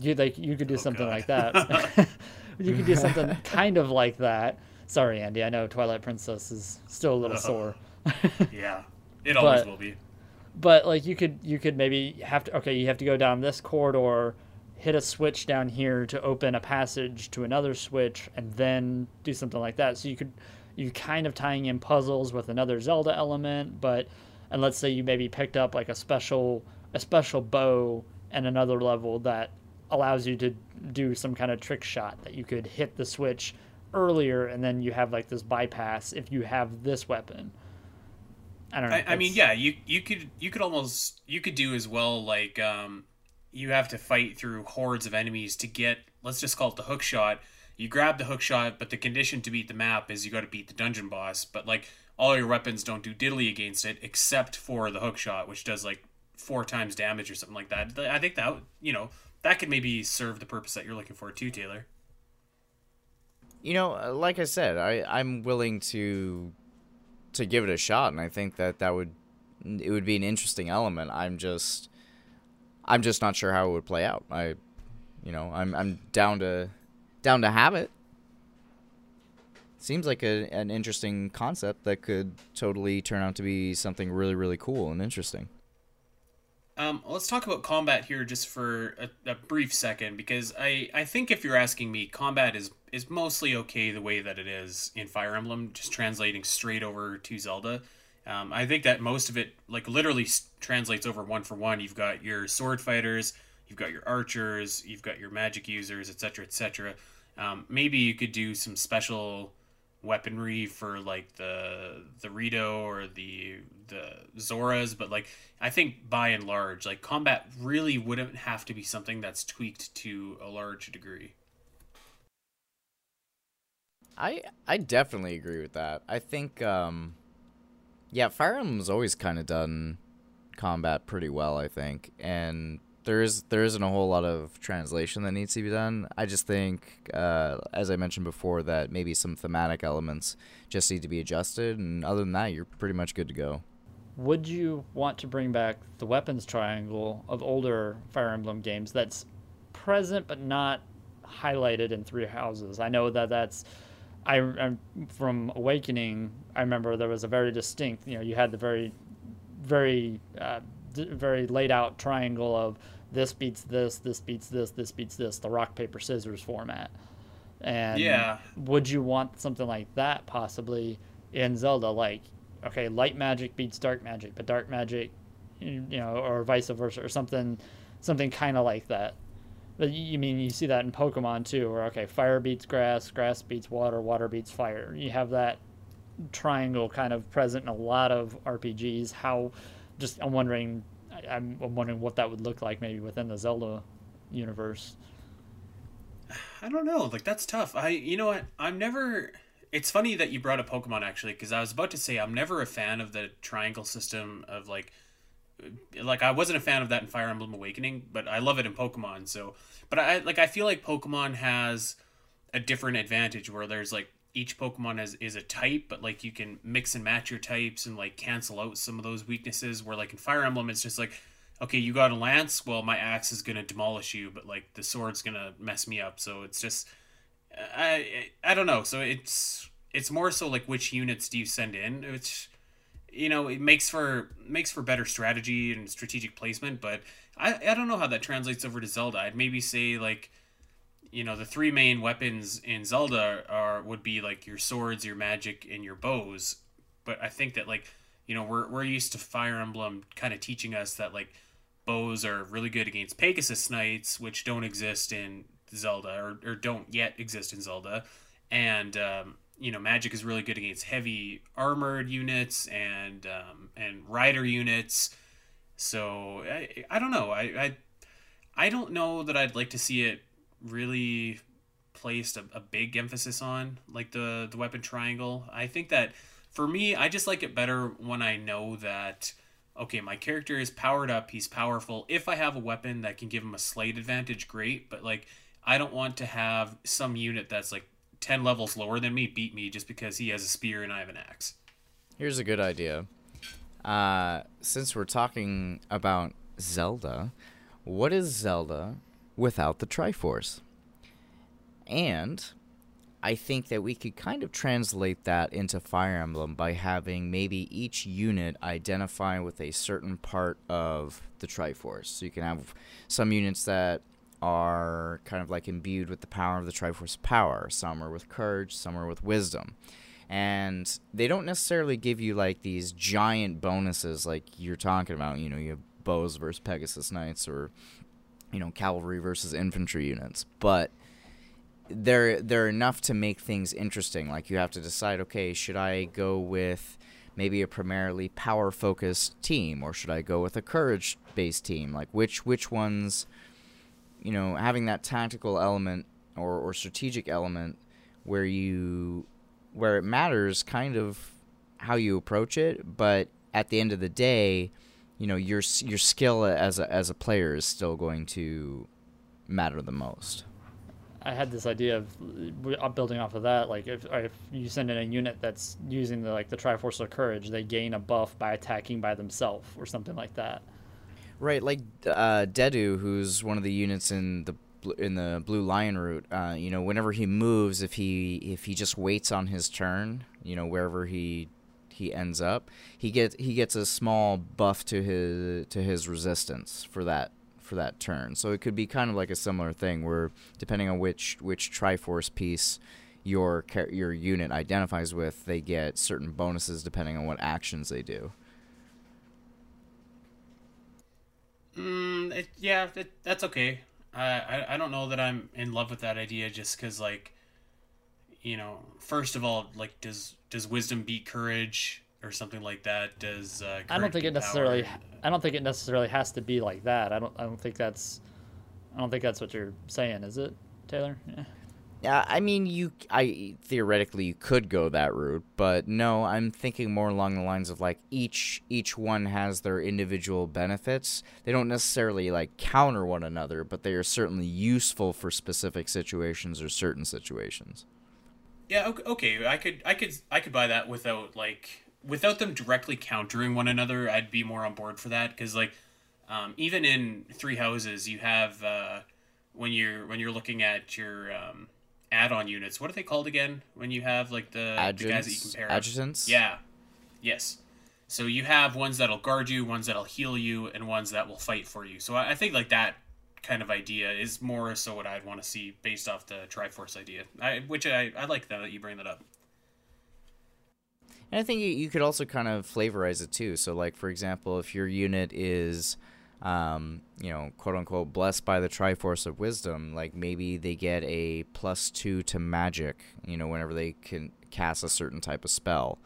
You like you could do something God. like that. you could do something kind of like that. Sorry, Andy. I know Twilight Princess is still a little sore. Yeah, it always But- will be. but like you could you could maybe have to okay you have to go down this corridor hit a switch down here to open a passage to another switch and then do something like that. So you could you kind of tying in puzzles with another Zelda element, but and let's say you maybe picked up like a special a special bow and another level that allows you to do some kind of trick shot that you could hit the switch earlier and then you have like this bypass if you have this weapon. I don't know. I, I mean, yeah, you you could you could almost you could do as well like um you have to fight through hordes of enemies to get let's just call it the hook shot. You grab the hook shot, but the condition to beat the map is you got to beat the dungeon boss. But like all your weapons don't do diddly against it, except for the hook shot, which does like four times damage or something like that. I think that you know that could maybe serve the purpose that you're looking for too, Taylor. You know, uh, like I said, I I'm willing to to give it a shot, and I think that that would it would be an interesting element. I'm just I'm just not sure how it would play out. I, you know, I'm I'm down to down to have it. Seems like a, an interesting concept that could totally turn out to be something really really cool and interesting. Um, let's talk about combat here just for a, a, brief second because I, I think if you're asking me, combat is is mostly okay the way that it is in Fire Emblem, just translating straight over to Zelda. Um, I think that most of it, like literally, translates over one for one. You've got your sword fighters, you've got your archers, you've got your magic users, etc., etc. Um, maybe you could do some special weaponry for like the the Rito or the the Zoras, but like I think by and large, like combat really wouldn't have to be something that's tweaked to a large degree. I I definitely agree with that. I think um yeah, Fire Emblem's always kind of done combat pretty well, I think, and there is there isn't a whole lot of translation that needs to be done. I just think, uh, as I mentioned before, that maybe some thematic elements just need to be adjusted, and other than that, you're pretty much good to go. Would you want to bring back the weapons triangle of older Fire Emblem games that's present but not highlighted in Three Houses? I know that that's I, I'm from Awakening. I remember there was a very distinct. You know, you had the very, very, uh, very laid out triangle of this beats this, this beats this, this beats this. The rock paper scissors format. And yeah, would you want something like that possibly in Zelda? Like, okay, light magic beats dark magic, but dark magic, you know, or vice versa, or something, something kind of like that. You mean you see that in Pokemon too, where okay, fire beats grass, grass beats water, water beats fire. You have that triangle kind of present in a lot of RPGs. How, just I'm wondering, I'm, I'm wondering what that would look like maybe within the Zelda universe. I don't know. Like that's tough. I you know what? I'm never. It's funny that you brought up Pokemon actually, because I was about to say I'm never a fan of the triangle system of like like I wasn't a fan of that in Fire Emblem Awakening, but I love it in Pokemon. So, but I like I feel like Pokemon has a different advantage where there's like each Pokemon is is a type, but like you can mix and match your types and like cancel out some of those weaknesses. Where like in Fire Emblem, it's just like, okay, you got a lance, well my axe is gonna demolish you, but like the sword's gonna mess me up. So it's just, I I don't know. So it's it's more so like which units do you send in? It's you know it makes for makes for better strategy and strategic placement but i i don't know how that translates over to zelda. I'd maybe say like you know the three main weapons in zelda are would be like your swords your magic and your bows. But i think that like you know we're, we're used to fire emblem kind of teaching us that like bows are really good against pegasus knights which don't exist in zelda or, or don't yet exist in zelda. And um, you know magic is really good against heavy armored units and um, and rider units. So I, I don't know. I, I I don't know that I'd like to see it really placed a, a big emphasis on like the the weapon triangle. I think that for me I just like it better when I know that okay my character is powered up he's powerful. If I have a weapon that can give him a slight advantage great but like I don't want to have some unit that's like 10 levels lower than me beat me just because he has a spear and I have an axe. Here's a good idea. Uh, since we're talking about Zelda, what is Zelda without the Triforce? And I think that we could kind of translate that into Fire Emblem by having maybe each unit identify with a certain part of the Triforce. So you can have some units that are kind of like imbued with the power of the Triforce power. Some are with courage, some are with wisdom. And they don't necessarily give you like these giant bonuses like you're talking about. You know, you have bows versus Pegasus Knights or, you know, cavalry versus infantry units. But they're they're enough to make things interesting. Like you have to decide, okay, should I go with maybe a primarily power focused team or should I go with a courage based team? Like which which ones you know, having that tactical element or, or strategic element where you where it matters kind of how you approach it, but at the end of the day, you know, your your skill as a as a player is still going to matter the most. I had this idea of building off of that. Like if, if you send in a unit that's using the like the Triforce of Courage, they gain a buff by attacking by themselves or something like that. Right, like uh, Dedue, who's one of the units in the in the Blue Lion route. Uh, you know, whenever he moves, if he if he just waits on his turn, you know, wherever he he ends up, he gets he gets a small buff to his to his resistance for that for that turn. So it could be kind of like a similar thing where depending on which which Triforce piece your your unit identifies with, they get certain bonuses depending on what actions they do. Mm, it, yeah, it, that's okay. I, I I don't know that I'm in love with that idea just because like, you know, first of all, like does does wisdom beat courage? or something like that does uh, I don't think it necessarily power. I don't think it necessarily has to be like that. I don't I don't think that's I don't think that's what you're saying, is it, Taylor? Yeah. Yeah, I mean, you, I theoretically you could go that route, but no, I'm thinking more along the lines of like each each one has their individual benefits. They don't necessarily like counter one another, but they are certainly useful for specific situations or certain situations. Yeah, okay, I could, I could, I could buy that without like without them directly countering one another, I'd be more on board for that because like um, even in Three Houses, you have uh, when you're when you're looking at your um, add-on units. What are they called again? When you have like the, the guys that you compare adjutants. Yeah. Yes. So you have ones that'll guard you, ones that'll heal you, and ones that will fight for you. So I, I think like that kind of idea is more so what I'd want to see based off the Triforce idea. I, which I, I like that you bring that up. And I think you could also kind of flavorize it too. So, like for example, if your unit is, um, you know, quote unquote, blessed by the Triforce of Wisdom, like maybe they get a plus two to magic. You know, whenever they can cast a certain type of spell,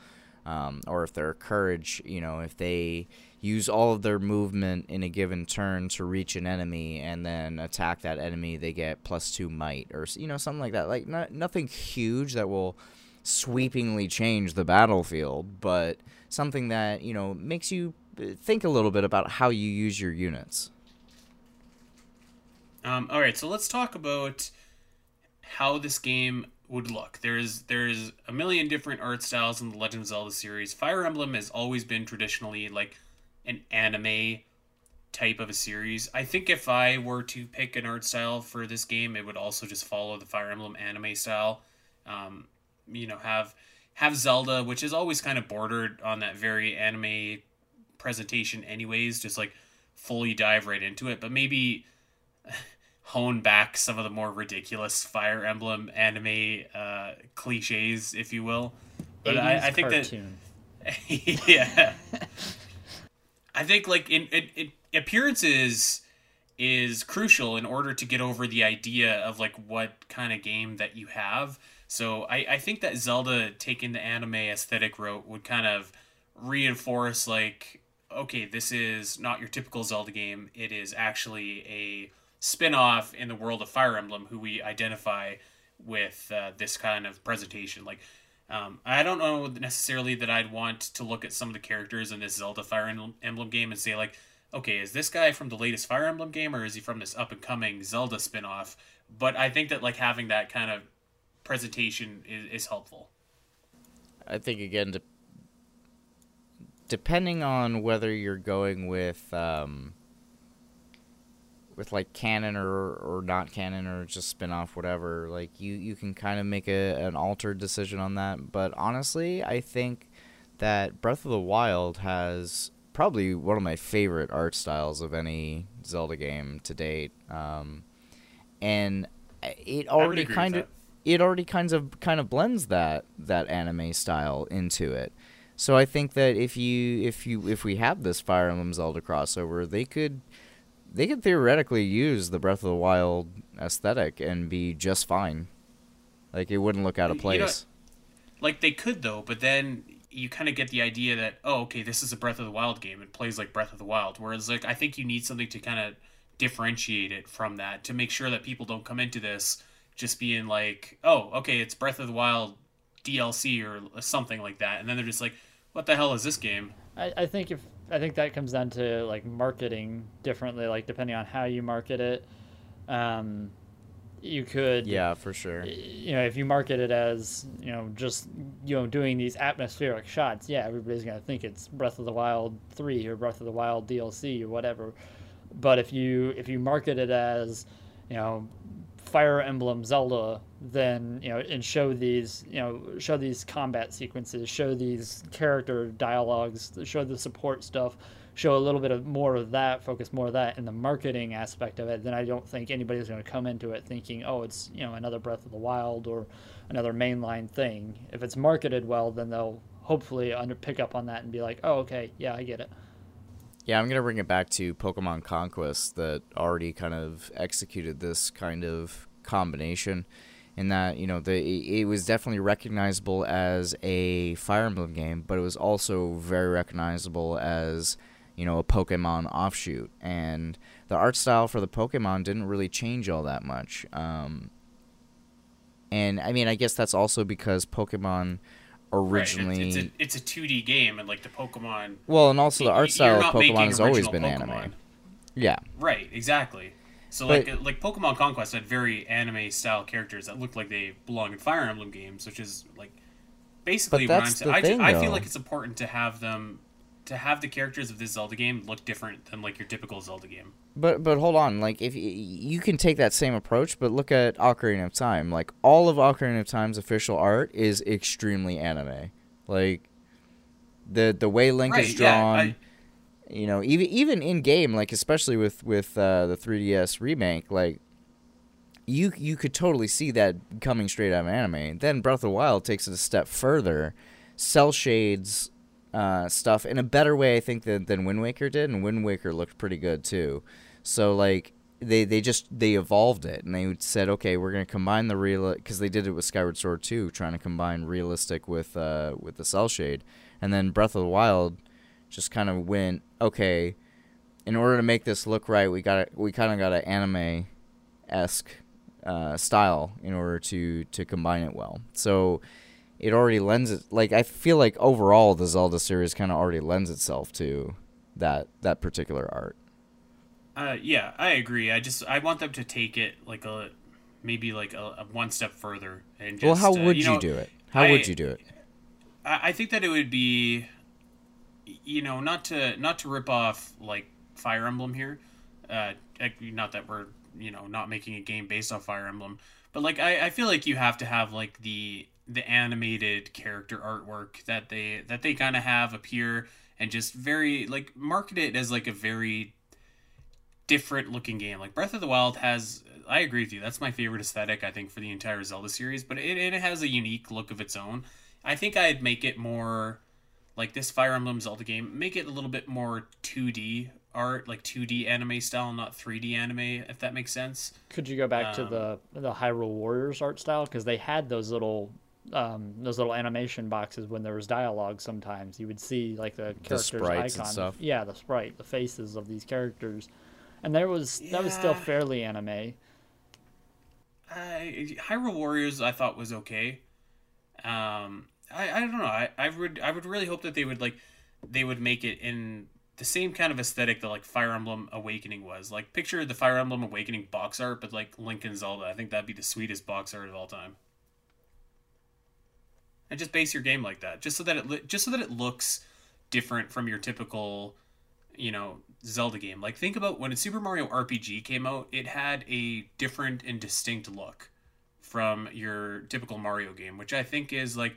um, or if they're courage, you know, if they use all of their movement in a given turn to reach an enemy and then attack that enemy, they get plus two might, or you know, something like that. Like not, nothing huge that will sweepingly change the battlefield, but something that, you know, makes you think a little bit about how you use your units. Um, all right, so let's talk about how this game would look. There's there's a million different art styles in the Legend of Zelda series. Fire Emblem has always been traditionally like an anime type of a series. I think if I were to pick an art style for this game, it would also just follow the Fire Emblem anime style. Um, you know have have Zelda, which is always kind of bordered on that very anime presentation, anyways. Just like fully dive right into it, but maybe hone back some of the more ridiculous Fire Emblem anime uh, cliches, if you will. But I, I, think cartoon. that yeah, I think like in, in, in appearances is crucial in order to get over the idea of like what kind of game that you have so I, I think that Zelda taking the anime aesthetic route would kind of reinforce like, okay, this is not your typical Zelda game. It is actually a spin-off in the world of Fire Emblem who we identify with uh, this kind of presentation. Like um, I don't know necessarily that I'd want to look at some of the characters in this Zelda Fire Emblem game and say like, okay, is this guy from the latest Fire Emblem game or is he from this up and coming Zelda spin-off? But I think that like having that kind of presentation is, is helpful. I think again, de- depending on whether you're going with um, with like canon or or not canon or just spin off whatever, like you you can kind of make a an altered decision on that. But honestly, I think that Breath of the Wild has probably one of my favorite art styles of any Zelda game to date. Um, and it already kind of it already kinds of kind of blends that that anime style into it. So I think that if you if you if we have this Fire Emblem Zelda crossover, they could they could theoretically use the Breath of the Wild aesthetic and be just fine. Like it wouldn't look out of place. You know, like they could though, but then you kind of get the idea that oh, okay, this is a Breath of the Wild game. It plays like Breath of the Wild. Whereas like I think you need something to kind of differentiate it from that to make sure that people don't come into this just being like, oh, okay, it's Breath of the Wild DLC or something like that, and then they're just like, what the hell is this game? I, I think if I think that comes down to like marketing differently, like depending on how you market it. Um, you could yeah for sure you know if you market it as you know just you know doing these atmospheric shots yeah everybody's going to think it's breath of the wild 3 or breath of the wild dlc or whatever but if you if you market it as you know Fire Emblem Zelda, then you know, and show these, you know, show these combat sequences, show these character dialogues, show the support stuff, show a little bit of more of that, focus more of that in the marketing aspect of it. Then I don't think anybody's going to come into it thinking, oh, it's you know another Breath of the Wild or another mainline thing. If it's marketed well, then they'll hopefully under pick up on that and be like, oh, okay, yeah, I get it. Yeah, I'm gonna bring it back to Pokemon Conquest that already kind of executed this kind of combination. In that you know the it was definitely recognizable as a Fire Emblem game, but it was also very recognizable as you know a Pokemon offshoot, and the art style for the Pokemon didn't really change all that much. Um, and I mean, I guess that's also because Pokemon originally right. it's, it's, a, it's, a, 2D game and like the Pokemon well and also the art style of Pokemon has always been Pokemon. anime yeah right exactly so but, like uh, like Pokemon Conquest had very anime style characters that looked like they belong in Fire Emblem games which is like basically what I'm saying I, I feel like it's important to have them to have the characters of this Zelda game look different than like your typical Zelda game but but hold on, like if you, can take that same approach, but look at Ocarina of Time. Like all of Ocarina of Time's official art is extremely anime. Like the the way Link right, is drawn. Yeah, I... You know, even even in game, like especially with with uh, the 3DS remake, like you you could totally see that coming straight out of anime. Then Breath of the Wild takes it a step further. Cel shades uh, stuff in a better way, I think, than, than Wind Waker did, and Wind Waker looked pretty good too. So like they they just they evolved it and they said okay we're gonna combine the real because they did it with Skyward Sword 2 trying to combine realistic with uh with the cel shade and then Breath of the Wild just kind of went okay in order to make this look right we got we kind of got an anime esque uh, style in order to to combine it well so it already lends it like I feel like overall the Zelda series kind of already lends itself to that that particular art uh, yeah, I agree. I just I want them to take it like a maybe like a, a one step further and just, well, how uh, would uh, you, know, you, do it? How I, would you do it? I, I think that it would be, you know, not to not to rip off like Fire Emblem here. Uh, not that we're you know not making a game based off Fire Emblem, but like I, I feel like you have to have like the the animated character artwork that they that they kind of have appear and just very like market it as like a very different looking game. Like Breath of the Wild has, I agree with you. That's my favorite aesthetic I think for the entire Zelda series, but it, it has a unique look of its own. I think I'd make it more like this Fire Emblem Zelda game. Make it a little bit more 2D art, like 2D anime style, not 3D anime, if that makes sense. Could you go back um, to the the Hyrule Warriors art style because they had those little um, those little animation boxes when there was dialogue. Sometimes you would see like the characters' the icon. Yeah, the sprite, the faces of these characters and there was yeah. that was still fairly anime. Uh, Hyrule Warriors I thought was okay. Um, I, I don't know. I, I would I would really hope that they would like they would make it in the same kind of aesthetic that like Fire Emblem Awakening was. Like picture the Fire Emblem Awakening box art, but like Link and Zelda. I think that'd be the sweetest box art of all time. And just base your game like that, just so that it just so that it looks different from your typical, you know, Zelda game. Like think about when Super Mario RPG came out, it had a different and distinct look from your typical Mario game, which I think is like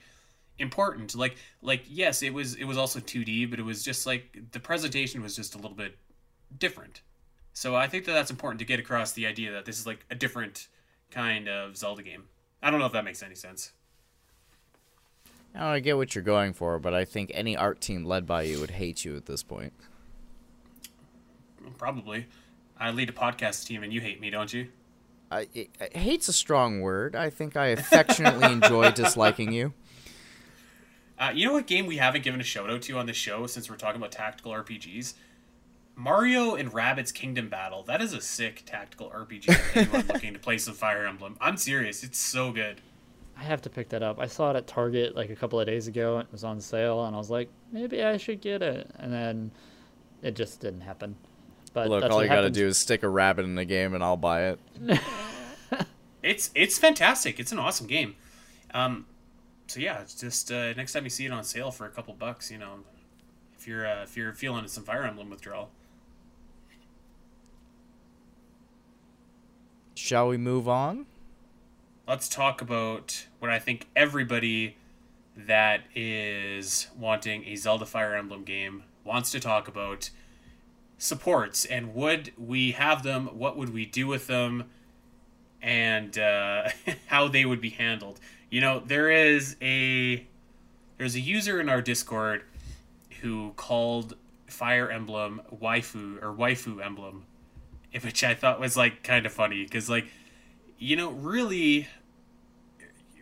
important. Like like yes, it was it was also 2D, but it was just like the presentation was just a little bit different. So I think that that's important to get across the idea that this is like a different kind of Zelda game. I don't know if that makes any sense. I get what you're going for, but I think any art team led by you would hate you at this point. Probably. I lead a podcast team and you hate me, don't you? I, hate's a strong word. I think I affectionately enjoy disliking you. Uh, you know what game we haven't given a shout out to on the show since we're talking about tactical RPGs? Mario and Rabbids Kingdom Battle. That is a sick tactical RPG. anyone looking to play some Fire Emblem. I'm serious. It's so good. I have to pick that up. I saw it at Target like a couple of days ago. It was on sale, and I was like, maybe I should get it. And then it just didn't happen. But look, all you got to do is stick a rabbit in the game, and I'll buy it. it's it's fantastic. It's an awesome game. Um, so yeah, it's just uh, next time you see it on sale for a couple bucks, you know, if you're uh, if you're feeling some Fire Emblem withdrawal. Shall we move on? Let's talk about what I think everybody that is wanting a Zelda Fire Emblem game wants to talk about. Supports and would we have them? What would we do with them? And uh, how they would be handled. You know there is a there's a user in our discord who called fire emblem waifu or waifu emblem which i thought was like kind of funny because like you know really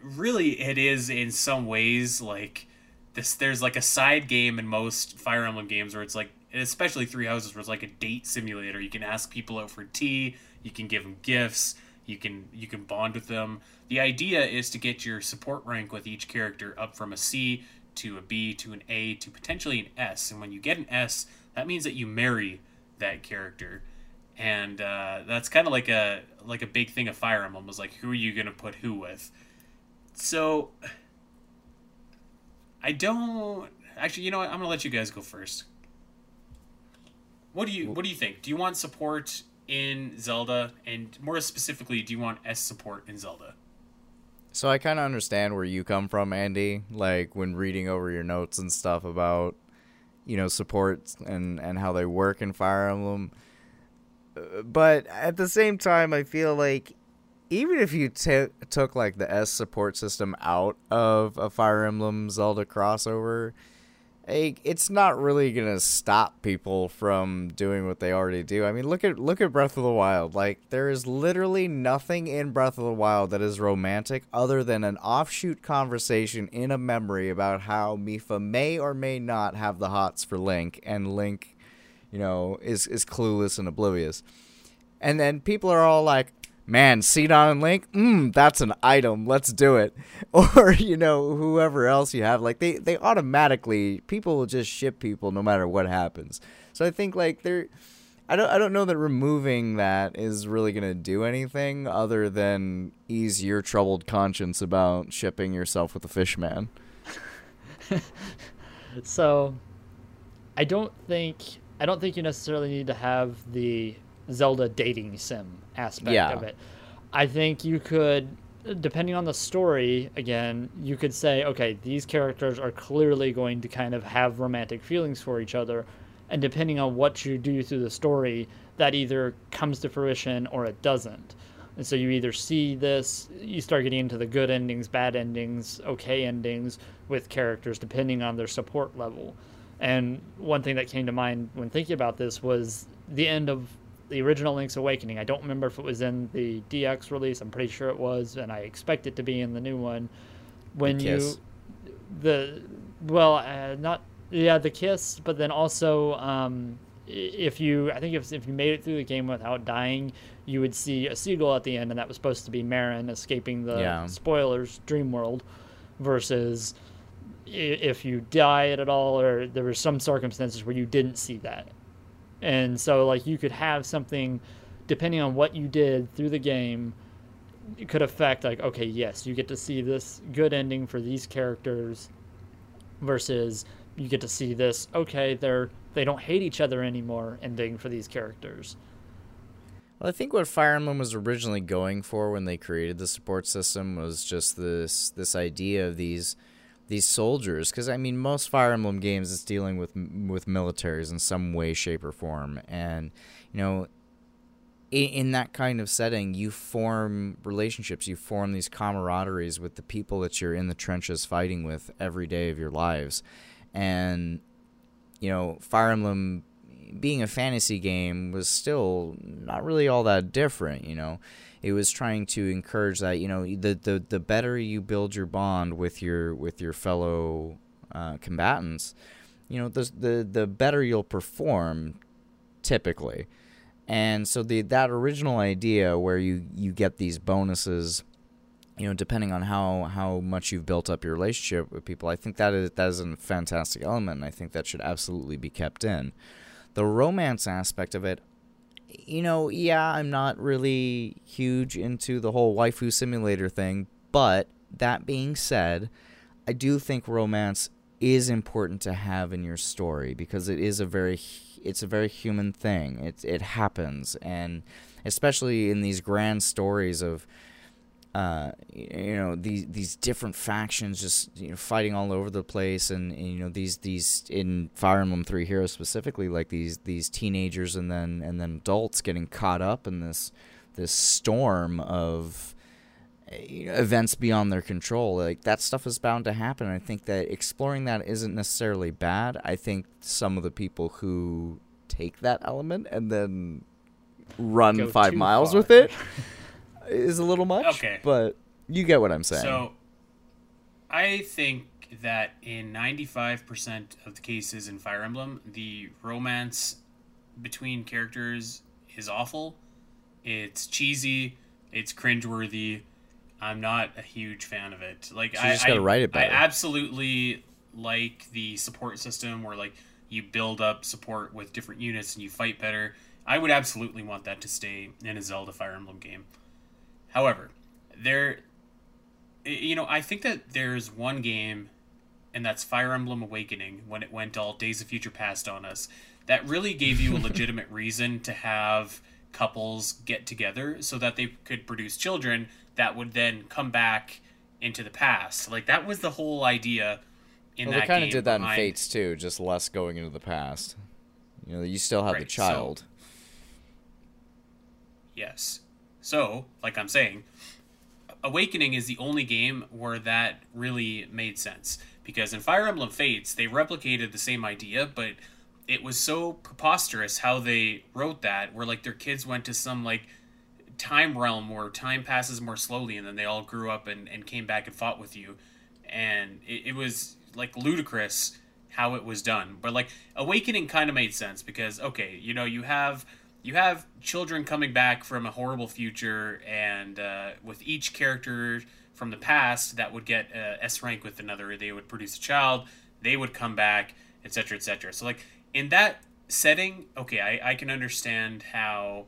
really it is in some ways like this there's like a side game in most fire emblem games where it's like especially three houses where it's like a date simulator. You can ask people out for tea you can give them gifts you can you can bond with them the idea is to get your support rank with each character up from a c to a b to an a to potentially an s and when you get an s that means that you marry that character and uh, that's kind of like a like a big thing of fire emblem was like who are you going to put who with so i don't actually you know what i'm going to let you guys go first what do you What do you think? Do you want support in Zelda, and more specifically, do you want S support in Zelda? So I kind of understand where you come from, Andy. Like when reading over your notes and stuff about, you know, supports and and how they work in Fire Emblem. But at the same time, I feel like even if you t- took like the S support system out of a Fire Emblem Zelda crossover, it's not really gonna stop people from doing what they already do. I mean, look at look at Breath of the Wild. Like there is literally nothing in Breath of the Wild that is romantic other than an offshoot conversation in a memory about how Mipha may or may not have the hots for Link, and Link, you know, is is clueless and oblivious. And then people are all like, man, Sidon and Link, mm, that's an item. Let's do it. Or, you know, whoever else you have. Like, they, they automatically, people will just ship people no matter what happens. So I think, like, they're. I don't, I don't know that removing that is really going to do anything other than ease your troubled conscience about shipping yourself with a fish man. so, I don't think I don't think you necessarily need to have the Zelda dating sim aspect yeah. of it. I think you could, depending on the story, again, you could say, okay, these characters are clearly going to kind of have romantic feelings for each other. And depending on what you do through the story, that either comes to fruition or it doesn't. And so you either see this, you start getting into the good endings, bad endings, okay endings with characters, depending on their support level. And one thing that came to mind when thinking about this was the end of the original Link's Awakening. I don't remember if it was in the DX release. I'm pretty sure it was, and I expect it to be in the new one. When you the well, uh, not yeah, the kiss, but then also um, if you I think if if you made it through the game without dying, you would see a seagull at the end, and that was supposed to be Marin escaping the yeah. spoilers Dream World, versus if you died at all or there were some circumstances where you didn't see that. And so like you could have something depending on what you did through the game it could affect like okay yes you get to see this good ending for these characters versus you get to see this okay they're they don't hate each other anymore ending for these characters. Well, I think what Fire Emblem was originally going for when they created the support system was just this this idea of these these soldiers because I mean most Fire Emblem games is dealing with with militaries in some way, shape, or form, and you know in, in that kind of setting, you form relationships, you form these camaraderies with the people that you're in the trenches fighting with every day of your lives. And, you know, Fire Emblem being a fantasy game was still not really all that different, you know. It was trying to encourage that, you know, the the, the better you build your bond with your with your fellow uh, combatants, you know, the, the the better you'll perform typically. And so the that original idea where you you get these bonuses you know, depending on how, how much you've built up your relationship with people, I think that is that is a fantastic element. And I think that should absolutely be kept in. The romance aspect of it, you know, yeah, I'm not really huge into the whole waifu simulator thing, but that being said, I do think romance is important to have in your story because it is a very it's a very human thing. It it happens and especially in these grand stories of uh, you know these these different factions just you know fighting all over the place and, and, you know these these in Fire Emblem Three Heroes specifically like these these teenagers and then and then adults getting caught up in this this storm of you know, events beyond their control. Like that stuff is bound to happen. I think that exploring that isn't necessarily bad. I think some of the people who take that element and then run Go five miles far. with it is a little much. Okay. But you get what I'm saying. So, I think that in 95% of the cases in Fire Emblem, the romance between characters is awful. It's cheesy. It's cringeworthy. I'm not a huge fan of it. Like So I just gotta I- write it I absolutely like the support system where like you build up support with different units and you fight better. I would absolutely want that to stay in a Zelda Fire Emblem game. However, there you know, I think that there's one game and that's Fire Emblem Awakening when it went all Days of Future Past on us that really gave you a legitimate reason to have couples get together so that they could produce children that would then come back into the past. Like that was the whole idea in well, that they kind of did that in behind- Fates too, just less going into the past. You know, you still have the Right, so- child. Yes. So, like I'm saying, Awakening is the only game where that really made sense. Because in Fire Emblem Fates, they replicated the same idea, but it was so preposterous how they wrote that, where like their kids went to some like time realm where time passes more slowly and then they all grew up and, and came back and fought with you. And it, it was like ludicrous how it was done. But like Awakening kind of made sense because okay, you know, you have you have children coming back from a horrible future, and uh, with each character from the past that would get uh, S rank with another, they would produce a child, they would come back, etc., etc. So like in that setting, okay, I, I can understand how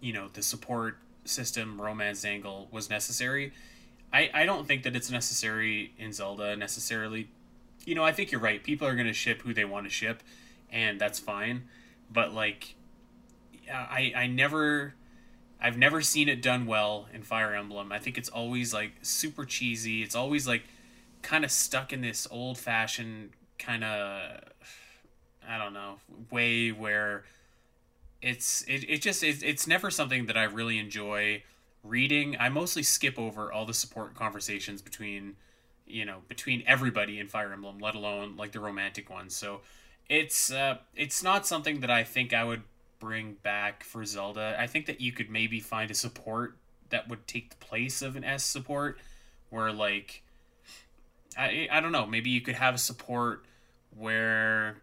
you know the support system romance angle was necessary. I, I don't think that it's necessary in Zelda necessarily. You know, I think you're right. People are going to ship who they want to ship, and that's fine. But like, I I never, I've never seen it done well in Fire Emblem. I think it's always like super cheesy. It's always like kind of stuck in this old fashioned kind of, I don't know, way where it's it, it just it, it's never something that I really enjoy reading. I mostly skip over all the support conversations between you know between everybody in Fire Emblem, let alone like the romantic ones. So it's uh it's not something that I think I would bring back for Zelda. I think that you could maybe find a support that would take the place of an S support where like I I don't know, maybe you could have a support where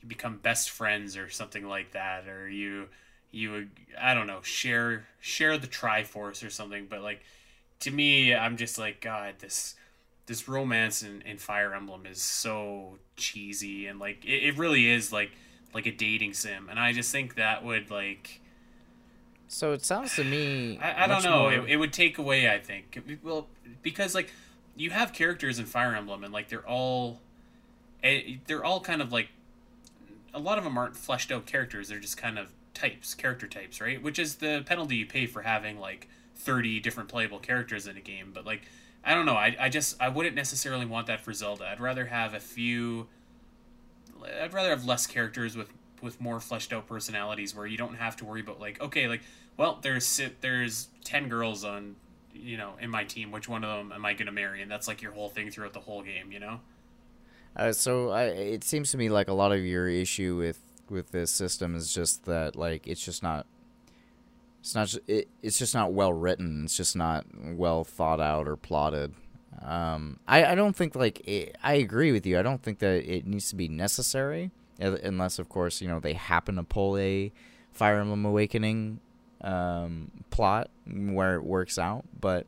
you become best friends or something like that or you you I don't know, share share the Triforce or something, but like to me I'm just like god this this romance in, in Fire Emblem is so cheesy and like it, it really is like like a dating sim and I just think that would like So it sounds to me. I, I don't know. more- it, it would take away I think. It- well because like you have characters in Fire Emblem and like they're all eh, they're all kind of like a lot of them aren't fleshed out characters. They're just kind of types character types right? Which is the penalty you pay for having like 30 different playable characters in a game. But like I don't know. I, I just I wouldn't necessarily want that for Zelda. I'd rather have a few I'd rather have less characters with with more fleshed out personalities where you don't have to worry about like okay like well there's there's 10 girls on you know in my team. Which one of them am i going to marry? And that's like your whole thing throughout the whole game you know? Uh, so I, it seems to me like a lot of your issue with with this system is just that like it's just not it's not it, it's just not well written. It's just not well thought out or plotted um, I, I don't think like it, I agree with you I don't think that it needs to be necessary unless of course you know they happen to pull a Fire Emblem Awakening um, plot where it works out but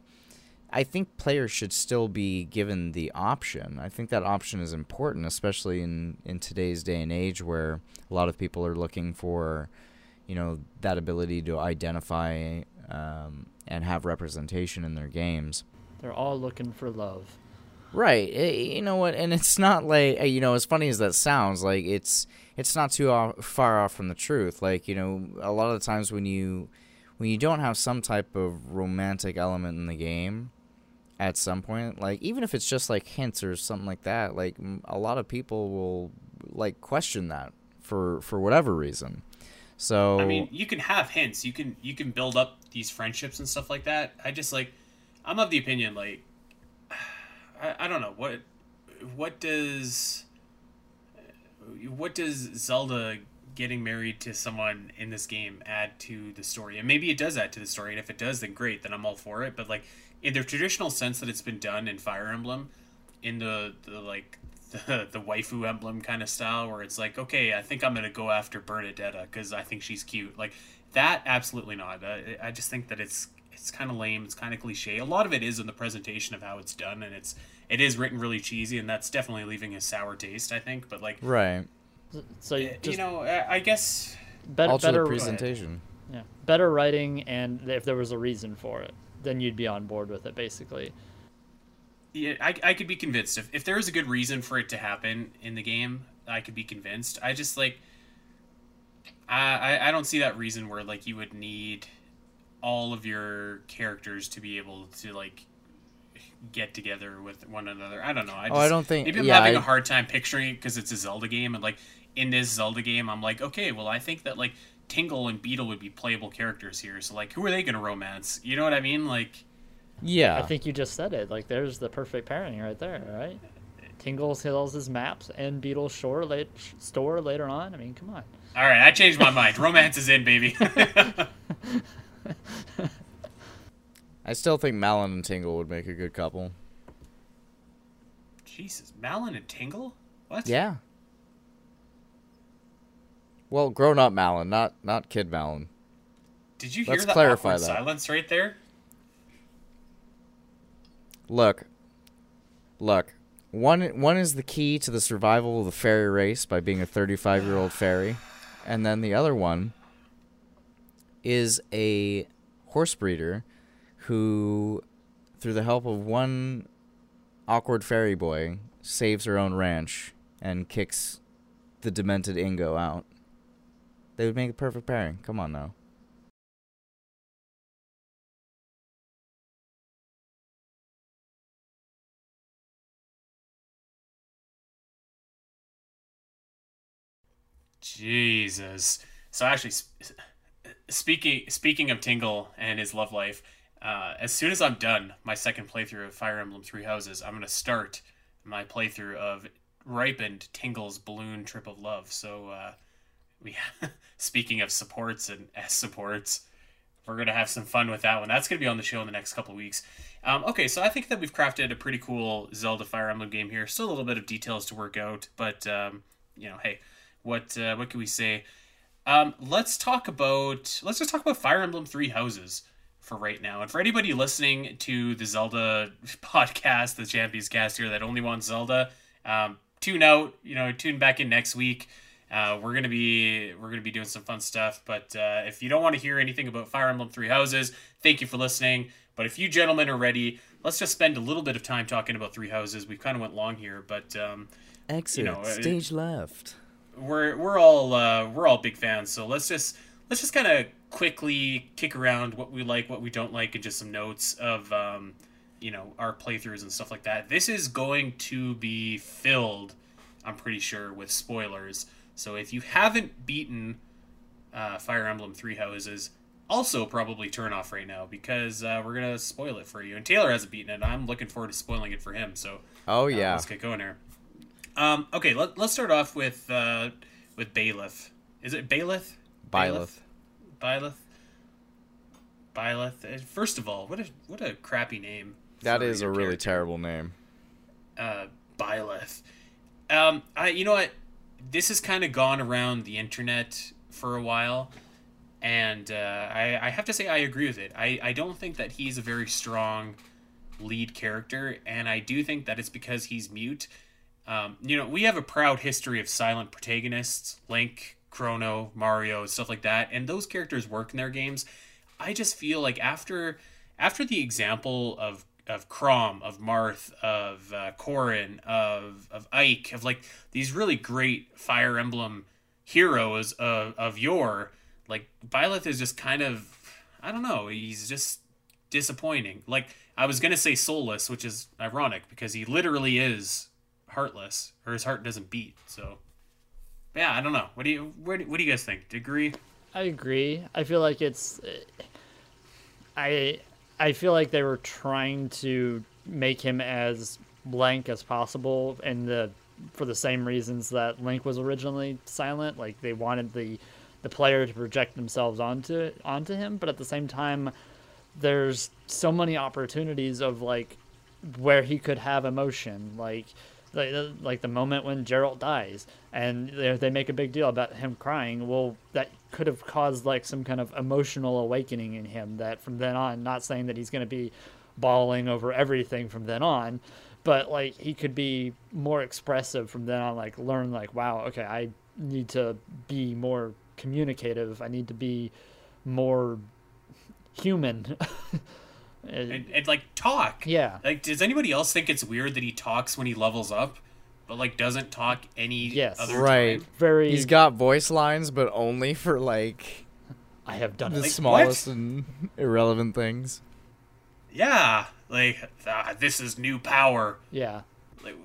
I think players should still be given the option. I think that option is important, especially in, in today's day and age where a lot of people are looking for, you know, that ability to identify um, and have representation in their games. They're all looking for love. Right. It, eh, you know what? And it's not like eh, you know, as funny as that sounds, like it's it's not too off, far off from the truth. Like you know, a lot of the times when you when you don't have some type of romantic element in the game, at some point like even if it's just like hints or something like that like a lot of people will like question that for for whatever reason so i mean you can have hints you can you can build up these friendships and stuff like that i just like i'm of the opinion like i, I don't know what what does what does zelda getting married to someone in this game add to the story and maybe it does add to the story and if it does then great then i'm all for it but like in the traditional sense that it's been done in Fire Emblem, in the, the like the, the waifu emblem kind of style, where it's like, okay, I think I'm gonna go after Bernadetta because I think she's cute. Like that, absolutely not. I, I just think that it's it's kind of lame. It's kind of cliche. A lot of it is in the presentation of how it's done, and it's it is written really cheesy, and that's definitely leaving a sour taste. I think, but like right. So you, eh, you know, eh, I guess better, better presentation. Yeah, better writing, and if there was a reason for it then you'd be on board with it basically. Yeah, I, I could be convinced if if there is a good reason for it to happen in the game, I could be convinced. I just like I I don't see that reason where like you would need all of your characters to be able to like get together with one another. I don't know. I just, oh, I don't think. Maybe I'm yeah, having I, a hard time picturing it because it's a Zelda game, and like in this Zelda game, I'm like, okay, well, I think that like Tingle and Beedle would be playable characters here. So like, who are they going to romance? You know what I mean? Like, yeah, I think you just said it. Like, there's the perfect pairing right there, right? Tingle sells his maps and Beedle shore late, store later on. I mean, come on. All right, I changed my mind. Romance is in, baby. I still think Malon and Tingle would make a good couple. Jesus, Malon and Tingle? What? Yeah. Well, grown up Malon, not not kid Malon. Did you hear Let's that clarify that. silence right there? Look, look. One one is the key to the survival of the fairy race by being a 35 year old fairy, and then the other one is a horse breeder who, through the help of one awkward fairy boy, saves her own ranch and kicks the demented Ingo out. They would make a perfect pairing. Come on now. Jesus. So actually, speaking speaking of Tingle and his love life, uh, as soon as I'm done my second playthrough of Fire Emblem Three Houses, I'm gonna start my playthrough of Ripened Tingle's Balloon Trip of Love. So uh, we speaking of supports and S supports, we're gonna have some fun with that one. That's gonna be on the show in the next couple of weeks. Um, okay, so I think that we've crafted a pretty cool Zelda Fire Emblem game here. Still a little bit of details to work out, but um, you know, hey, what uh, what can we say? Um, let's talk about let's just talk about Fire Emblem Three Houses for right now. And for anybody listening to the Zelda podcast, the Champions Cast here that only wants Zelda, um, tune out. You know, tune back in next week. Uh, we're gonna be we're gonna be doing some fun stuff. But uh, if you don't want to hear anything about Fire Emblem Three Houses, thank you for listening. But if you gentlemen are ready, let's just spend a little bit of time talking about Three Houses. We've kind of went long here, but um, exit you know, stage it, left. We're we're all uh, we're all big fans, so let's just let's just kind of quickly kick around what we like, what we don't like, and just some notes of um, you know our playthroughs and stuff like that. This is going to be filled, I'm pretty sure, with spoilers. So if you haven't beaten uh, Fire Emblem Three Houses, also probably turn off right now because uh, we're gonna spoil it for you. And Taylor hasn't beaten it. I'm looking forward to spoiling it for him. So Oh uh, yeah. let's get going here. Um, okay, let, let's start off with uh, with Bailiff. Is it Bailiff? Byleth. Byleth. Byleth. Uh, First of all, what a what a crappy name. That is a really terrible name. uh, Byleth. Um, I you know what? This has kind of gone around the internet for a while, and uh, I I have to say I agree with it. I I don't think that he's a very strong lead character, and I do think that it's because he's mute. Um, you know, we have a proud history of silent protagonists, Link, Chrono, Mario, stuff like that, and those characters work in their games. I just feel like after after the example of of Chrom, of Marth, of uh, Corrin, of of Ike, of like these really great Fire Emblem heroes of of yore, like Byleth is just kind of I don't know, he's just disappointing. Like I was gonna say soulless, which is ironic because he literally is heartless, or his heart doesn't beat. So yeah, I don't know. What do you what, do- you guys think? Do you agree? I agree. I feel like it's. Eh, I I feel like they were trying to make him as blank as possible, and the for the same reasons that Link was originally silent. Like they wanted the the player to project themselves onto onto him, but at the same time, there's so many opportunities of like where he could have emotion, like like, like the moment when Jeralt dies, and they make a big deal about him crying. Well, that could have caused like some kind of emotional awakening in him. That from then on, not saying that he's going to be bawling over everything from then on, but like he could be more expressive from then on. Like learn like, wow, okay, I need to be more communicative. I need to be more human. And- And, and like talk. yeah. Like, does anybody else think it's weird that he talks when he levels up, but like doesn't talk any Yes. other Right. time? Very. He's got voice lines, but only for like I have done the it. Like, smallest and irrelevant things. Yeah, like ah, this is new power. Yeah. Like,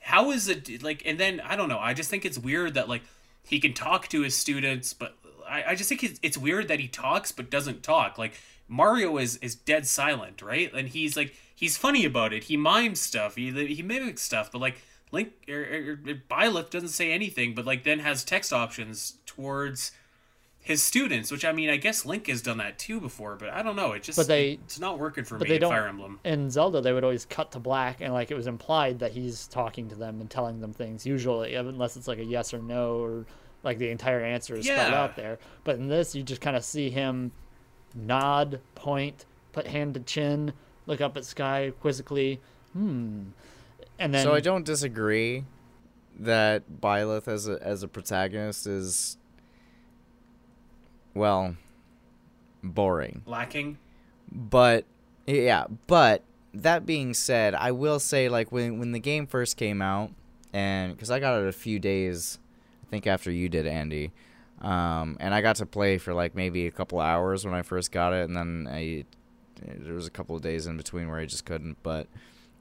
how is it like? And then I don't know. I just think it's weird that like he can talk to his students, but I, I just think it's, it's weird that he talks but doesn't talk. Like Mario is is dead silent, right? And he's like he's funny about it. He mimes stuff. He he mimics stuff, but like Link or, or, or Byleth doesn't say anything, but like then has text options towards his students, which I mean, I guess Link has done that too before, but I don't know. It just But they- it's not working for But me they don't. Fire Emblem. In Zelda, they would always cut to black, and like it was implied that he's talking to them and telling them things. Usually, unless it's like a yes or no, or like the entire answer is spelled out there. But in this, you just kind of see him nod, point, put hand to chin, look up at sky quizzically, hmm, and then so I don't disagree that Byleth as a as a protagonist is well boring. Lacking. But yeah, but that being said, I will say like when when the game first came out and cuz I got it a few days I think after you did Andy. Um, and I got to play for like maybe a couple hours when I first got it and then I there was a couple of days in between where I just couldn't, but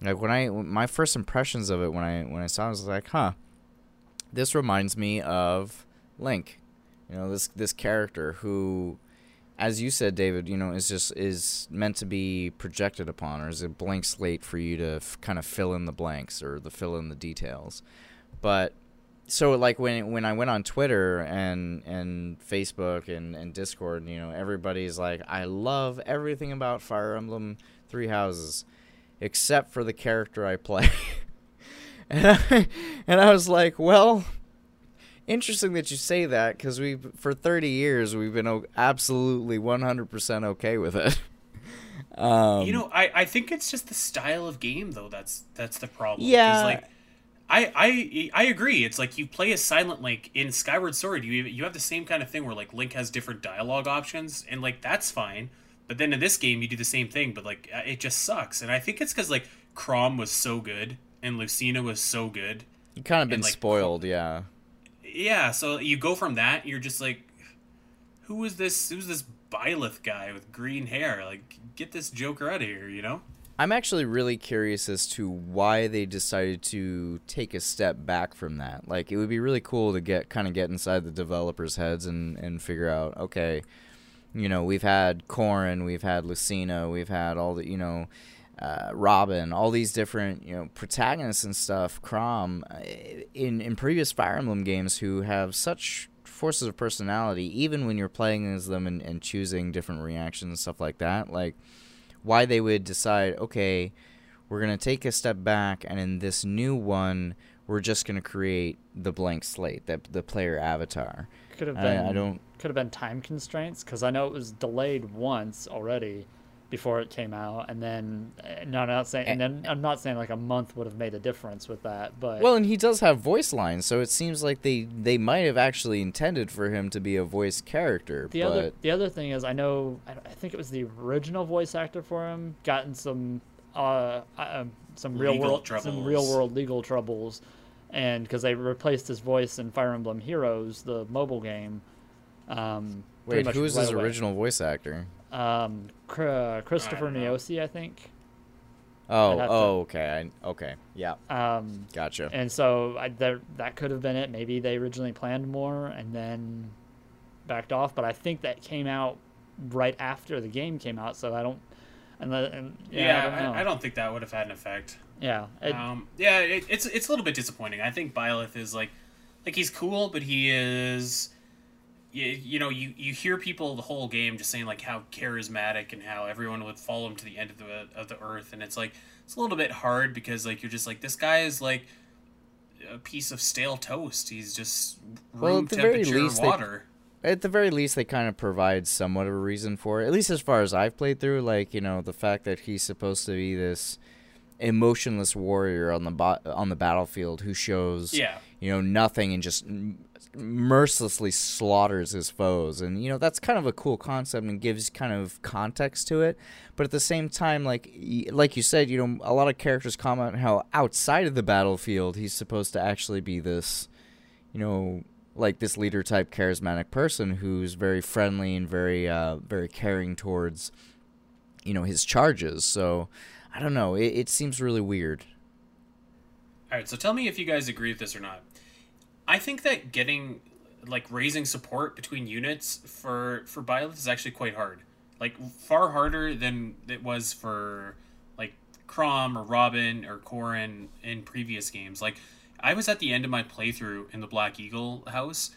like when I my first impressions of it when I when I saw it I was like, "Huh. This reminds me of Link." You know, this this character who as you said, David, you know, is just is meant to be projected upon, or is a blank slate for you to f- kind of fill in the blanks or the fill in the details. But so, like when when I went on Twitter and and Facebook and and Discord, you know, everybody's like, I love everything about Fire Emblem Three Houses, except for the character I play. and I, and I was like, well, interesting that you say that because we for 30 years we've been absolutely 100% okay with it um you know, I, I think it's just the style of game though. That's that's the problem. Yeah. Like, I, I I agree. It's like you play as Silent Link in Skyward Sword. You you have the same kind of thing where like Link has different dialogue options, and like that's fine. But then in this game, you do the same thing, but like uh, it just sucks. And I think it's because like Chrom was so good and Lucina was so good. you kind of been and, like, spoiled yeah Yeah, so you go from that, you're just like, who is this? Who's this Byleth guy with green hair? Like, get this Joker out of here, you know? I'm actually really curious as to why they decided to take a step back from that. Like, it would be really cool to get kind of get inside the developers' heads and and figure out, okay, you know, we've had Corrin, we've had Lucina, we've had all the, you know, uh, Robin, all these different, you know, protagonists and stuff, Chrom, uh, in in previous Fire Emblem games who have such forces of personality, even when you're playing as them and, and choosing different reactions and stuff like that. Like why they would decide, okay, we're gonna take a step back, and in this new one, we're just gonna create the blank slate, the the player avatar. Could have I- been. I don't- Could have been time constraints because I know it was delayed once already before it came out, and then uh, no, I'm not saying, and then I'm not saying like a month would have made a difference with that, but Well, and he does have voice lines, so it seems like they they might have actually intended for him to be a voice character. The but other the other thing is I know I, I think it was the original voice actor for him gotten some uh, uh some real Legal world some real world legal troubles, and because they replaced his voice in Fire Emblem Heroes, the mobile game. Um, wait, much who is right his away. original voice actor? Um, Cr- Christopher I don't know. Niosi, I think. Oh, I'd to- oh, okay, I, okay, yeah, Um, gotcha. and so I, there, that could have been it. Maybe they originally planned more and then backed off. But I think that came out right after the game came out, so I don't. And, the, and yeah, Yeah, I don't know. I, I don't think that would have had an effect. Yeah, it, um, yeah, it, it's it's a little bit disappointing. I think Byleth is like, like he's cool, but he is, you, you know, you, you hear people the whole game just saying like how charismatic and how everyone would follow him to the end of the of the earth, and it's like it's a little bit hard because like you're just like this guy is like a piece of stale toast. He's just room Well, at the very temperature least, they- water. At the very least, they kind of provide somewhat of a reason for it. At least as far as I've played through, like you know, the fact that he's supposed to be this emotionless warrior on the bo- on the battlefield who shows Yeah. you know nothing and just mercilessly slaughters his foes. And you know that's kind of a cool concept and gives kind of context to it. But at the same time like like you said you know a lot of characters comment how outside of the battlefield he's supposed to actually be this you know like this leader type charismatic person who's very friendly and very uh very caring towards you know his charges. So i don't know it, it seems really weird All right, so tell me if you guys agree with this or not. I think that getting like raising support between units for for Byleth is actually quite hard. Like far harder than it was for like Chrom or Robin or Corrin in previous games. Like I was at the end of my playthrough in the Black Eagle house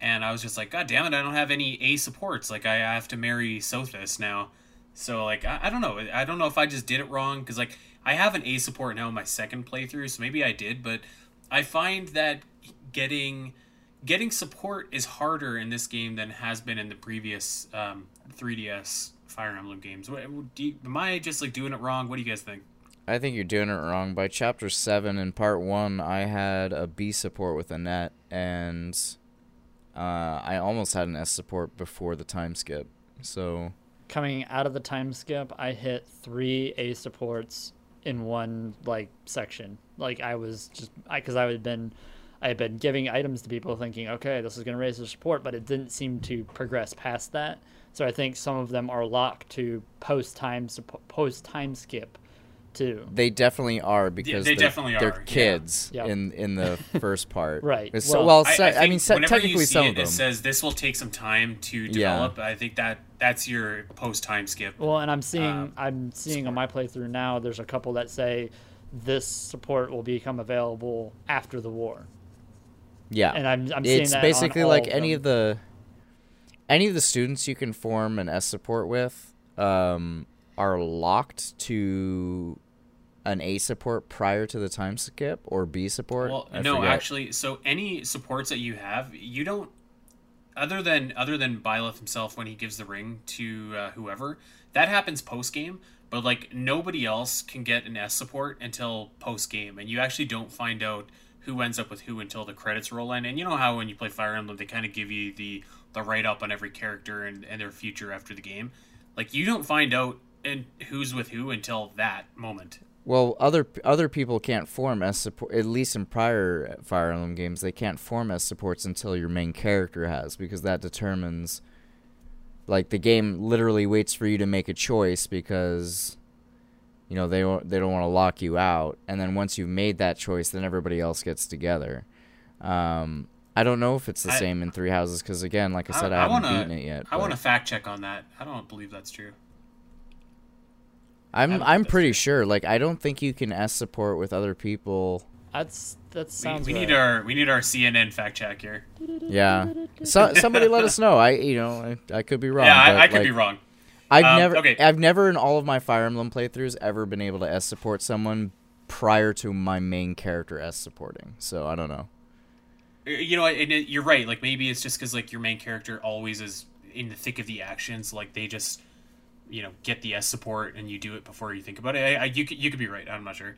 and I was just like, God damn it, I don't have any A supports. Like I have to marry Sothis now. So like I, I don't know. I don't know if I just did it wrong because like I have an A support now in my second playthrough, so maybe I did, but I find that getting getting support is harder in this game than has been in the previous um, 3DS Fire Emblem games. What, you, am I just like doing it wrong? What do you guys think? I think you're doing it wrong. By chapter seven in part one, I had a B support with Annette, and uh, I almost had an S support before the time skip. So coming out of the time skip, I hit three A supports in one like section. Like I was just I because I had been I had been giving items to people thinking, okay, this is going to raise their support, but it didn't seem to progress past that. So I think some of them are locked to post time post time skip too. they definitely are because they they're, definitely they're are, kids Yeah. in in the first part. Right. It's- Well, well, I, se- I, I, think mean, se- technically you see some it, of them. it says this will take some time to Yeah. develop. I think that that's your post time skip. Well, and I'm seeing um, I'm seeing on my playthrough now. There's a couple that say this support will become available after the war, yeah, and I'm I'm seeing it's that on basically all like of any them. of the any of the students you can form an S support with um, are locked to an A support prior to the time skip or B support. Well, I no, forget. actually, so any supports that you have, you don't other than other than Byleth himself when he gives the ring to uh, whoever, that happens post game. But like nobody else can get an S support until post game, and you actually don't find out who ends up with who until the credits roll in. And you know how when you play Fire Emblem, they kind of give you the the write up on every character and, and their future after the game. Like you don't find out and who's with who until that moment. Well, other other people can't form S support. At least in prior Fire Emblem games, they can't form S supports until your main character has, because that determines. Like the game literally waits for you to make a choice because you know they they don't want to lock you out, and then once you've made that choice, then everybody else gets together. Um, I don't know if it's the I- same in Three Houses because again, like I said, I, I haven't wanna- beaten it yet. I want to fact check on that. I don't believe that's true. I I'm I'm pretty true. sure. Like I don't think you can S support with other people. That's that We, sounds. we right. need our we need our CNN fact check here. Yeah, so somebody let us know. I you know I, I could be wrong. yeah, but, I, I could like, be wrong. I've Um, never, okay. I've never in all of my Fire Emblem playthroughs ever been able to S support someone prior to my main character S supporting. So I don't know. Uh, You know, and it, you're right. Like maybe it's just because like your main character always is in the thick of the actions. like they just you know get the S support and you do it before you think about it. I, I you could you could be right. I'm not sure.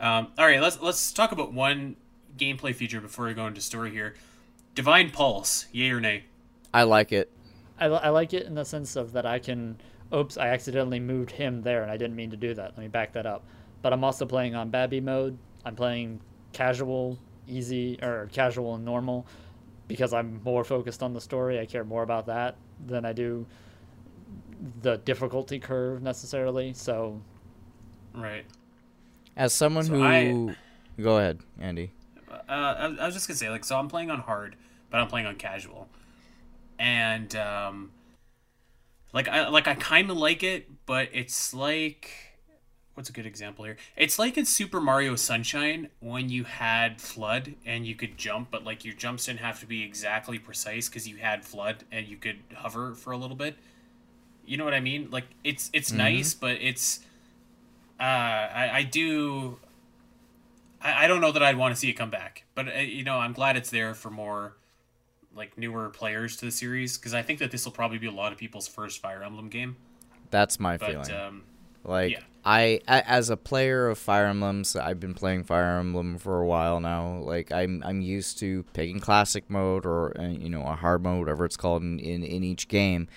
Um, all right, let's let's talk about one gameplay feature before we go into story here. Divine Pulse, yay or nay? I like it. I, I like it in the sense of that I can. Oops, I accidentally moved him there, and I didn't mean to do that. Let me back that up. But I'm also playing on Babby mode. I'm playing casual, easy, or casual and normal because I'm more focused on the story. I care more about that than I do the difficulty curve necessarily. So Right. As someone So who, I- go ahead, Andy. uh, I, I was just gonna say like so I'm playing on hard, but I'm playing on casual, and um, like I like I kind of like it, but it's like what's a good example here? It's like in Super Mario Sunshine when you had FLUDD and you could jump, but like your jumps didn't have to be exactly precise because you had FLUDD and you could hover for a little bit. You know what I mean? Like it's it's nice, but it's uh, I, I do I, I don't know that I'd want to see it come back, but uh, you know, I'm glad it's there for more like newer players to the series because I think that this will probably be a lot of people's first Fire Emblem game. That's my But feeling. um, Like yeah. I, as a player of Fire Emblems, I've been playing Fire Emblem for a while now. Like I'm, I'm used to picking classic mode or uh, you know a hard mode, whatever it's called in, in, in each game,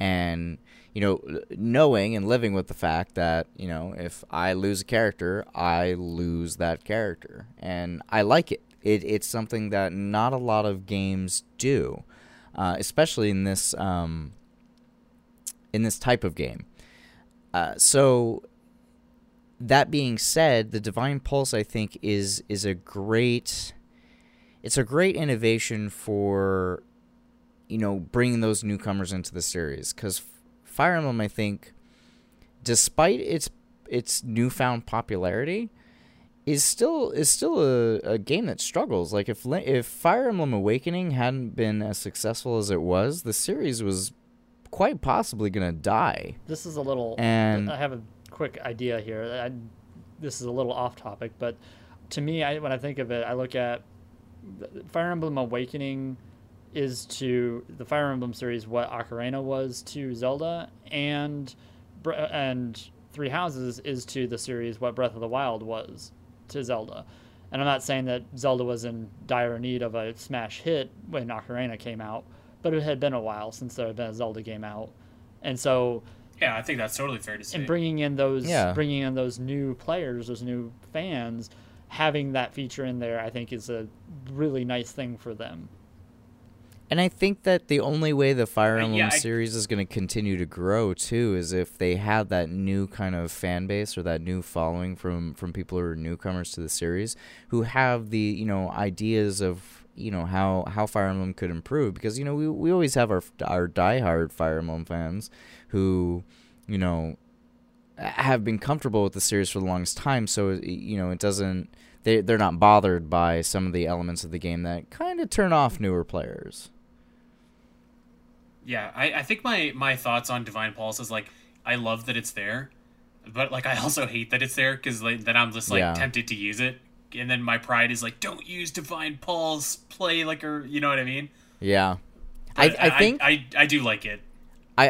and you know knowing and living with the fact that you know if I lose a character, I lose that character, and I like it. It it's something that not a lot of games do, uh, especially in this um, in this type of game. Uh, so that being said, the Divine Pulse I think is is a great it's a great innovation for you know bringing those newcomers into the series cuz Fire Emblem I think despite its its newfound popularity is still is still a, a game that struggles like if if Fire Emblem Awakening hadn't been as successful as it was the series was quite possibly going to die this is a little. And- I have a quick idea here. I, this is a little off topic, but to me, I, when I think of it, I look at Fire Emblem Awakening is to the Fire Emblem series what Ocarina was to Zelda, and and Three Houses is to the series what Breath of the Wild was to Zelda. And I'm not saying that Zelda was in dire need of a smash hit when Ocarina came out, but it had been a while since there had been a Zelda game out, and so yeah, I think that's totally fair to say. and bringing in those Yeah. bringing in those new players, those new fans, having that feature in there, I think is a really nice thing for them. And I think that the only way the Fire Emblem yeah, I- series is going to continue to grow too is if they have that new kind of fan base or that new following from from people who are newcomers to the series who have the you know ideas of you know how how Fire Emblem could improve. Because you know we we always have our our diehard Fire Emblem fans who you know have been comfortable with the series for the longest time. So you know it doesn't they they're not bothered by some of the elements of the game that kind of turn off newer players. yeah, I, I think my my thoughts on Divine Pulse is like I love that it's there, but like I also hate that it's there because like then I'm just like Yeah. tempted to use it, and then my pride is like, don't use Divine Pulse, play like a, you know what I mean? Yeah. I, But I think I, I, do like it.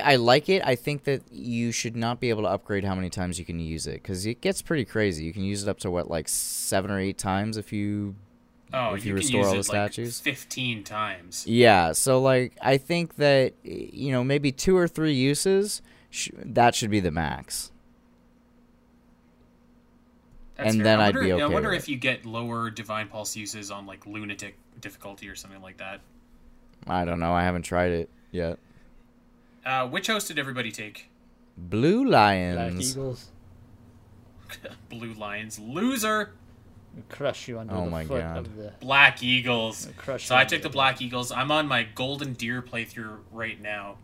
I, I like it. I think that you should not be able to upgrade how many times you can use it because it gets pretty crazy. You can use it up to what, like seven or eight times if you. Oh, If you, you can restore use all it the like statues? fifteen times. Yeah. So like, I think that you know maybe two or three uses. Sh- that should be the max. That's And fair. then I I'd wonder, be I okay wonder with if you get lower Divine Pulse uses on like lunatic difficulty or something like that. I don't know. I haven't tried it yet. Uh, which host did everybody take? Blue Lions. Black Eagles. Blue Lions loser. Crush you under Oh the my foot God. of the. Black Eagles. Crush So I took the the- Black Eagles. I'm on my Golden Deer playthrough right now.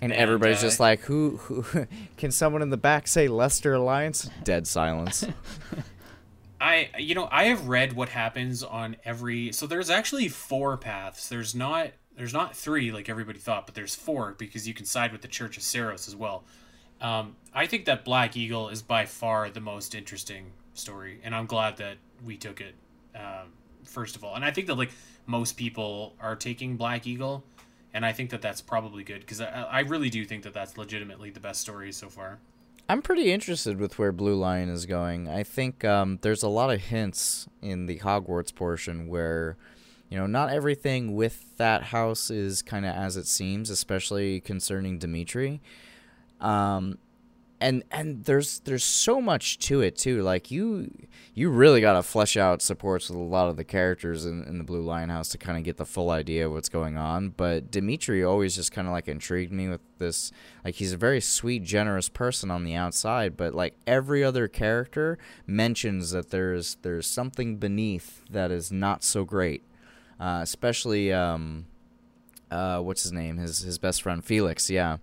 And And, everybody's uh, just like, who, who? Can someone in the back say Leicester Alliance? Dead silence. I you know I have read what happens on every so there's actually four paths. There's not there's not three like everybody thought, but there's four because you can side with the Church of Seiros as well. Um, I think that Black Eagle is by far the most interesting story, and I'm glad that we took it um, first of all. And I think that like most people are taking Black Eagle, and I think that that's probably good because I, I really do think that that's legitimately the best story so far. I'm pretty interested with where Blue Lion is going. I think um, there's a lot of hints in the Hogwarts portion where, you know, not everything with that house is kind of as it seems, especially concerning Dimitri. Um, and and there's there's so much to it too. Like you you really got to flesh out supports with a lot of the characters in, in the Blue Lion House to kind of get the full idea of what's going on. But Dimitri always just kind of like intrigued me with this. Like he's a very sweet, generous person on the outside, but like every other character mentions that there's there's something beneath that is not so great. Uh, especially um, uh, what's his name? His his best friend Felix. Yeah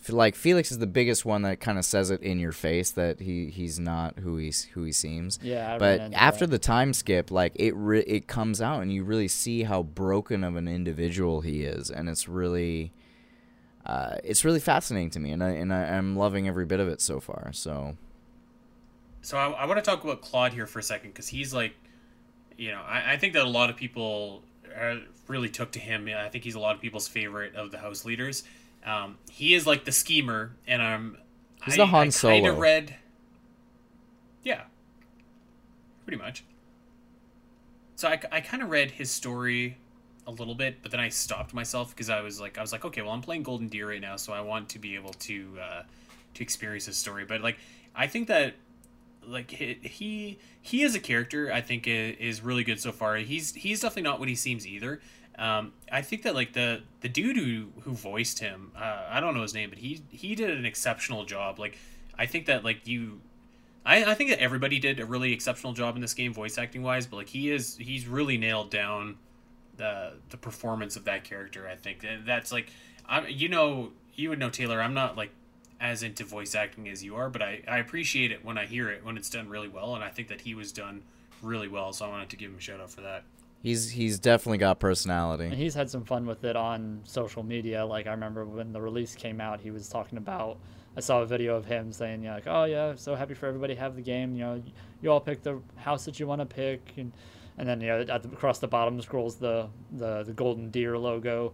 f- like Felix is the biggest one that kind of says it in your face that he he's not who he's who he seems. Yeah, I ran But after that. the time skip, like it re- it comes out and you really see how broken of an individual he is, and it's really. Uh, it's really fascinating to me, and I and I, I'm loving every bit of it so far. So So I, I want to talk about Claude here for a second because he's like, you know, I, I think that a lot of people uh, really took to him. I think he's a lot of people's favorite of the house leaders. Um, he is like the schemer, and I'm. He's I, the Han I kind Solo. of read. Yeah. Pretty much. So I, I kind of read his story a little bit, but then I stopped myself because I was like, I was like, okay, well, I'm playing Golden Deer right now, so I want to be able to uh, to experience his story. But like, I think that like he he, as a character, I think is really good so far. He's he's definitely not what he seems either. Um, I think that like the the dude who who voiced him, uh, I don't know his name, but he he did an exceptional job. Like, I think that like you. I, I think that everybody did a really exceptional job in this game, voice acting wise. But like he is, he's really nailed down the the performance of that character. I think that's like, I you know you would know Taylor. I'm not like as into voice acting as you are, but I I appreciate it when I hear it when it's done really well, and I think that he was done really well. So I wanted to give him a shout out for that. he's he's definitely got And personality. he's had some fun with it on social media. Like I remember when the release came out, he was talking about. I saw a video of him saying, "Yeah, like, oh yeah, so happy for everybody to have the game. You know, you all pick the house that you want to pick, and and then you know at the, across the bottom scrolls the, the the golden deer logo,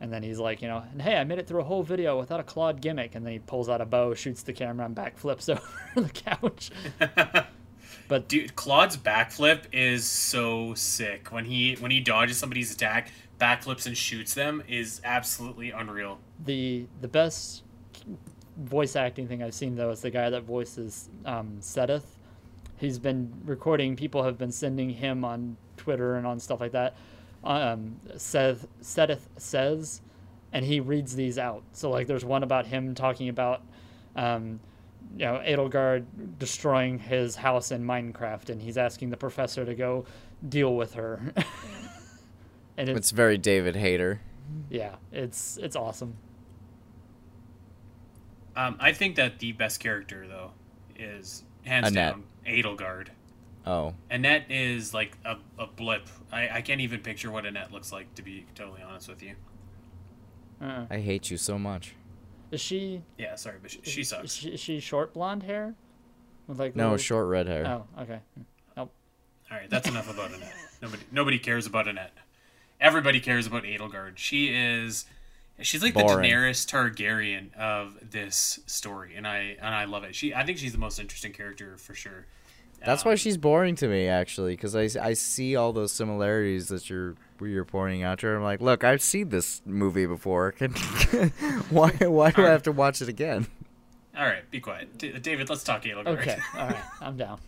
and then he's like, you know, and hey, I made it through a whole video without a Claude gimmick, and then he pulls out a bow, shoots the camera, and backflips over the couch. But Dude, Claude's backflip is so sick. When he when he dodges somebody's attack, backflips and shoots them is absolutely unreal. the the best voice acting thing I've seen though is the guy that voices um, Seteth. He's been recording. People have been sending him on Twitter and on stuff like that. Um, Seth Seteth says, and he reads these out. So like, there's one about him talking about, um, you know, Edelgard destroying his house in Minecraft, and he's asking the professor to go deal with her. and it's It's very David Hayter. yeah, it's it's awesome. Um, I think that the best character though is hands Annette. down Edelgard. Oh, Annette is like a, a blip. I, I can't even picture what Annette looks like to be totally honest with you. Uh-uh. I hate you so much. Is she? Yeah, sorry, but she, she Is sucks. she, is she short blonde hair? With like No, little- short red hair. Oh, okay. Nope. All right, that's enough about Annette. Nobody nobody cares about Annette. Everybody cares about Edelgard. She is she's like Boring. the Daenerys Targaryen of this story, and I and I love it. She I think she's the most interesting character for sure. That's Um, why she's boring to me, actually, because I, I see all those similarities that you're you're pointing out to her. I'm like, look, I've seen this movie before. Can, why why do I have to watch it again? All right, be quiet, D- David. Let's talk Edelgard. Okay, all right, I'm down.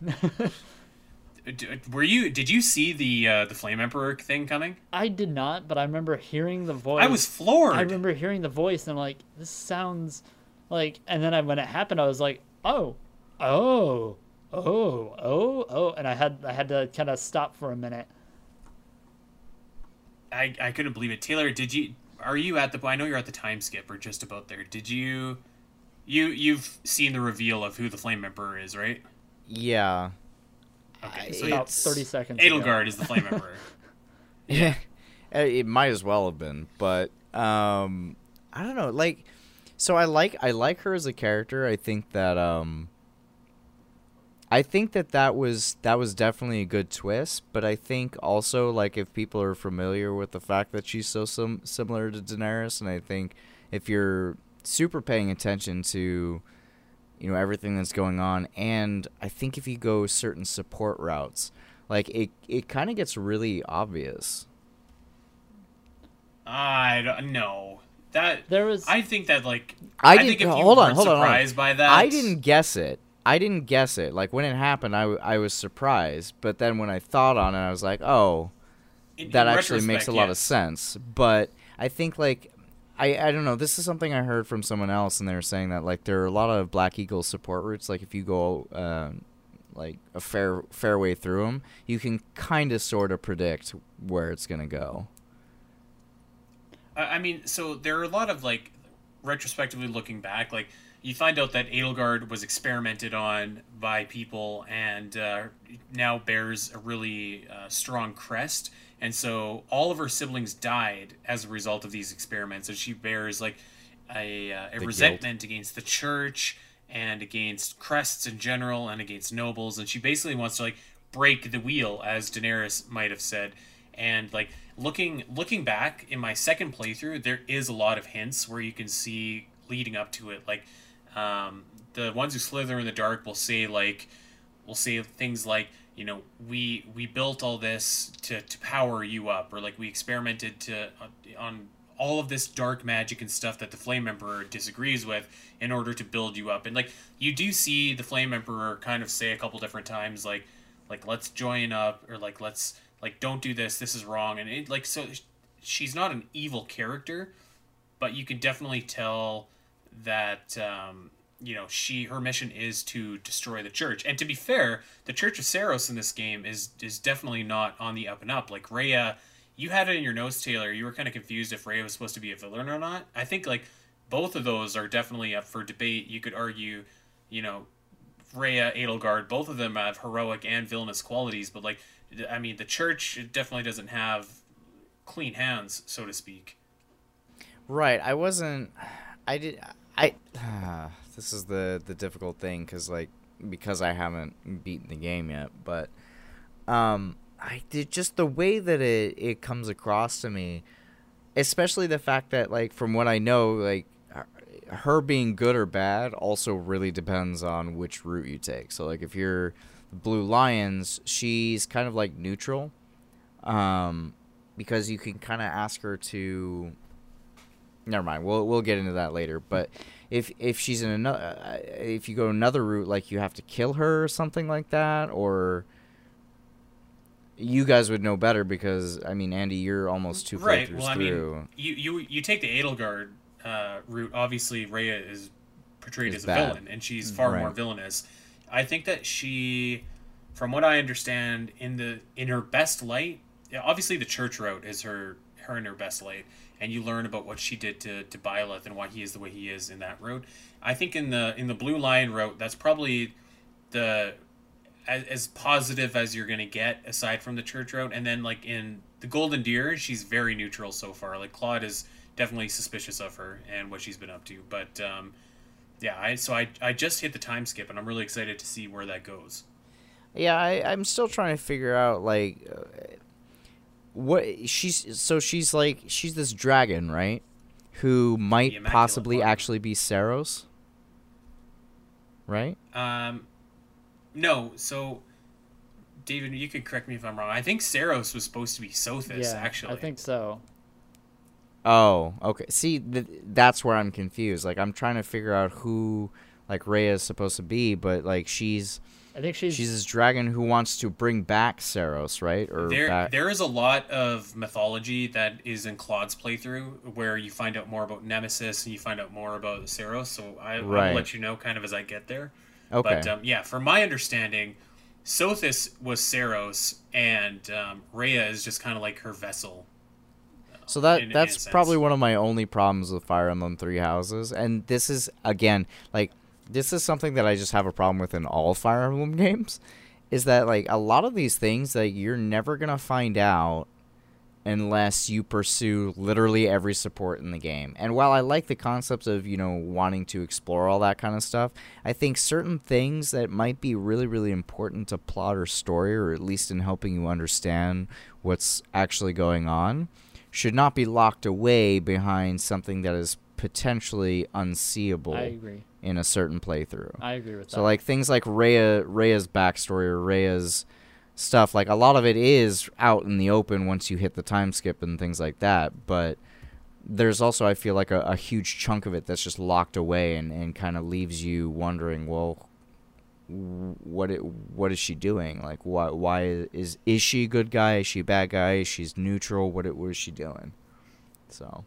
Were you? Did you see the uh, the Flame Emperor thing coming? I did not, but I remember hearing the voice. I was floored. I remember hearing the voice, and I'm like, this sounds like. And then I, when it happened, I was like, oh, oh, oh, oh, oh, and I had I had to kind of stop for a minute. I I couldn't believe it. Taylor, did you? Are you at the? I know you're at the time skip or just about there. Did you? You you've seen the reveal of who the Flame Emperor is, right? Yeah. Okay, so About thirty seconds. ago. Is the Flame Emperor. Yeah. it might as well have been, but um I don't know, like so I like I like her as a character. I think that um I think that that was that was definitely a good twist, but I think also like if people are familiar with the fact that she's so sim- similar to Daenerys and I think if you're super paying attention to you know everything that's going on and I think if you go certain support routes like it it kind of gets really obvious. I don't know that. There was I think that like I think didn't- if you hold on, weren't hold on, hold on. surprised by that, I didn't guess it. I didn't guess it. Like when it happened, I, w- I was surprised, but then when I thought on it, I was like, oh, in- that in actually makes a retrospect, lot of sense. But I think like I I don't know. This is something I heard from someone else, and they were saying that like there are a lot of Black Eagle support routes. Like if you go uh, like a fair fair way through them, you can kind of sort of predict where it's gonna go. I I mean, so there are a lot of like retrospectively looking back, like you find out that Edelgard was experimented on by people and uh, now bears a really uh, strong crest, and so all of her siblings died as a result of these experiments, and she bears like a, uh, a guilt. resentment against the church and against crests in general and against nobles, and she basically wants to like break the wheel, as Daenerys might have said, and like looking looking back in my second playthrough there is a lot of hints where you can see leading up to it. Like um, the ones who slither in the dark will say like will say things like you know we we built all this to, to power you up or like we experimented to on all of this dark magic and stuff that the flame emperor disagrees with in order to build you up. And like you do see the flame emperor kind of say a couple different times like like let's join up or like let's like don't do this this is wrong. And it like so she's not an evil character but you can definitely tell that um, you know she her mission is to destroy the church. And to be fair, the Church of Seiros in this game is is definitely not on the up and up. Like Rhea, you had it in your notes, Taylor. You were kind of confused if Rhea was supposed to be a villain or not. I think like both of those are definitely up for debate. You could argue, you know, Rhea, Edelgard, both of them have heroic and villainous qualities, but like I mean, the church definitely doesn't have clean hands, so to speak. Right. I wasn't. I did. I. this is the the difficult thing because like because I haven't beaten the game yet, but um, I did just the way that it it comes across to me, especially the fact that like from what I know, like her being good or bad also really depends on which route you take. So like if you're Blue Lions, she's kind of like neutral, um, because you can kind of ask her to never mind. We'll we'll get into that later. But if if she's in another, if you go another route, like you have to kill her or something like that, or you guys would know better because I mean, Andy, you're almost two right. playthroughs Well, I mean, you you you take the Edelgard uh, route. Obviously, Rhea is portrayed Is as a villain, and she's far more villainous. I think that she, from what I understand, in the in her best light, obviously the church route is her her in her best light, and you learn about what she did to to Byleth and why he is the way he is in that route. I think in the in the Blue Lion route, that's probably the as, as positive as you're gonna get aside from the church route. And then like in the golden deer she's very neutral so far. Like claude is definitely suspicious of her and what she's been up to. But um yeah i so i i just hit the time skip and i'm really excited to see where that goes. Yeah, I, I'm still trying to figure out like uh, what she's. So she's like she's this dragon, right? Who might possibly One. actually be Seiros, right? um no so david you could correct me if i'm wrong i think seiros was supposed to be sothis yeah, actually I think so. Oh, okay. See, th- that's where I'm confused. Like I'm trying to figure out who like Rhea is supposed to be, but like she's I think she's, she's this dragon who wants to bring back Seiros, right? Or there back. there is a lot of mythology that is in Claude's playthrough where you find out more about Nemesis and you find out more about Seiros. So I, I Right. will let you know kind of as I get there. Okay. But um, yeah, from my understanding, Sothis was Seiros, and um, Rhea is just kind of like her vessel. So that in- in that's sense. probably one of my only problems with Fire Emblem Three Houses, and this is again like this is something that I just have a problem with in all Fire Emblem games, is that like a lot of these things that you're never gonna find out unless you pursue literally every support in the game. And while I like the concept of you know wanting to explore all that kind of stuff, I think certain things that might be really really important to plot or story, or at least in helping you understand what's actually going on should not be locked away behind something that is potentially unseeable I agree. in a certain playthrough. I agree with that. so like things like Rhea Rhea's backstory or Rhea's stuff, like a lot of it is out in the open once you hit the time skip and things like that, but there's also I feel like a, a huge chunk of it that's just locked away and, and kind of leaves you wondering, well, what it, what is she doing? Like why why is is she a good guy? Is she a bad guy? Is she's neutral. What it, what is she doing? So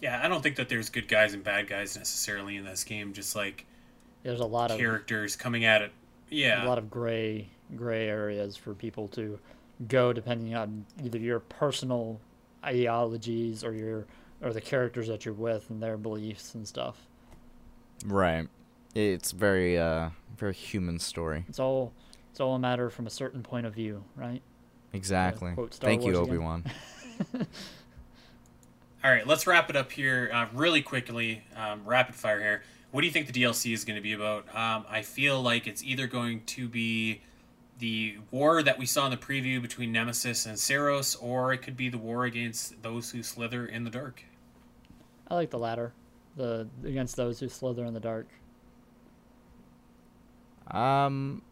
Yeah, I don't think that there's good guys and bad guys necessarily in this game. Just like There's a lot of characters coming at it. Yeah, a lot of gray gray areas for people to go depending on either your personal ideologies or your or the characters that you're with and their beliefs and stuff. right, it's very uh very human story. It's all it's all a matter from a certain point of view, right? Exactly. quote Thank you, Wars again. Obi Wan. All right, let's wrap it up here uh, really quickly. Um, rapid fire here. What do you think the DLC is going to be about? Um, I feel like it's either going to be the war that we saw in the preview between Nemesis and Seiros, or it could be the war against those who slither in the dark. I like the latter. The against those who slither in the dark. Um,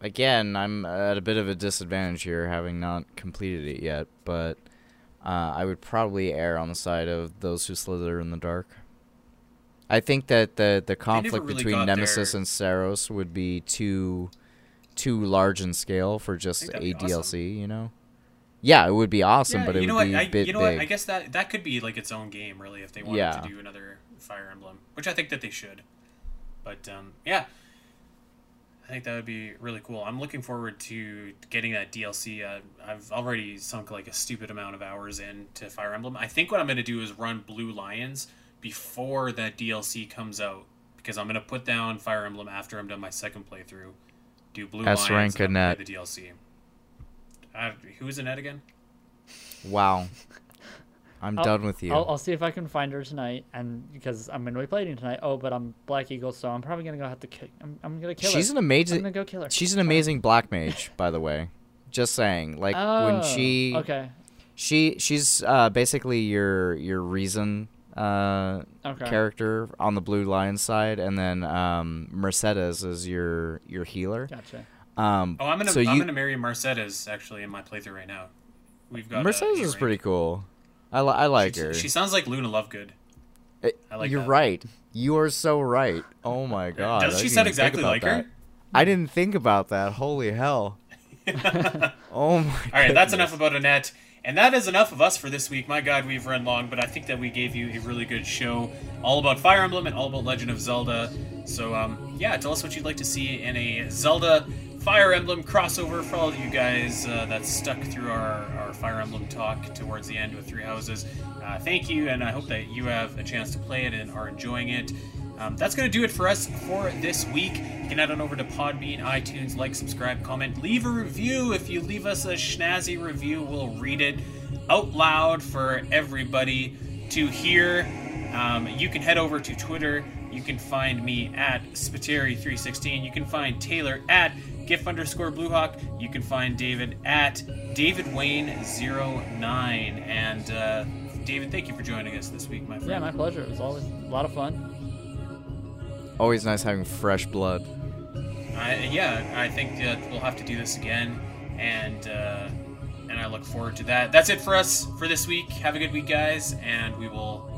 again, I'm at a bit of a disadvantage here, having not completed it yet. But uh, I would probably err on the side of those who slither in the dark. I think that the the conflict really between Nemesis their- and Seiros would be too too large in scale for just a DLC. awesome. You know. Yeah, it would be awesome, Yeah, but it would what? be I, a bit you know big. what? I guess that that could be like its own game, really, if they wanted Yeah. to do another Fire Emblem, which I think that they should. But um, yeah, I think that would be really cool. I'm looking forward to getting that DLC. Uh, I've already sunk like a stupid amount of hours into Fire Emblem. I think what I'm going to do is run Blue Lions before that DLC comes out because I'm going to put down Fire Emblem after I'm done my second playthrough. Do Blue S Lions rank and play the DLC. Uh, who's Annette again? Wow. I'm I'll- done with you. I'll, I'll see if I can find her tonight, and because I'm gonna be playing tonight. Oh, but I'm Black Eagle, so I'm probably gonna go have to. Kill, I'm, I'm gonna kill her. She's her. an I'm amazing. gonna go kill her. She's an amazing black mage, by the way. Just saying, like Oh, when she Okay. she she's uh, basically your your reason uh, Okay. character on the blue lion side, and then um, Mercedes is your your healer. Gotcha. Um, Oh, I'm gonna so I'm you gonna marry Mercedes actually in my playthrough right now. We've got uh, Mercedes A is rank. pretty cool. I, li- I like she, her. She sounds like Luna Lovegood. Uh, I like You're that. right. You are so right. Oh my god. Does she sound exactly like her? I didn't think about that. Holy hell. Oh my. All right, that's enough about Annette. And that is enough of us for this week. My God, we've run long, but I think that we gave you a really good show, all about Fire Emblem and all about Legend of Zelda. So, um, yeah, tell us what you'd like to see in a Zelda Fire Emblem crossover for all of you guys uh, that stuck through our, our Fire Emblem talk towards the end with Three Houses. Uh, thank you, and I hope that you have a chance to play it and are enjoying it. Um, that's going to do it for us for this week. You can head on over to Podbean, iTunes, like, subscribe, comment, leave a review. If you leave us a schnazzy review, we'll read it out loud for everybody to hear. Um, you can head over to Twitter. You can find me at Spiteri316. You can find Taylor at GIF underscore Bluehawk. You can find David at David Wayne09. And uh, David, thank you for joining us this week, my friend. Yeah, my pleasure. It was always a lot of fun. Always nice having fresh blood. I, yeah, I think that we'll have to do this again, and uh, and I look forward to that. That's it for us for this week. Have a good week, guys, and we will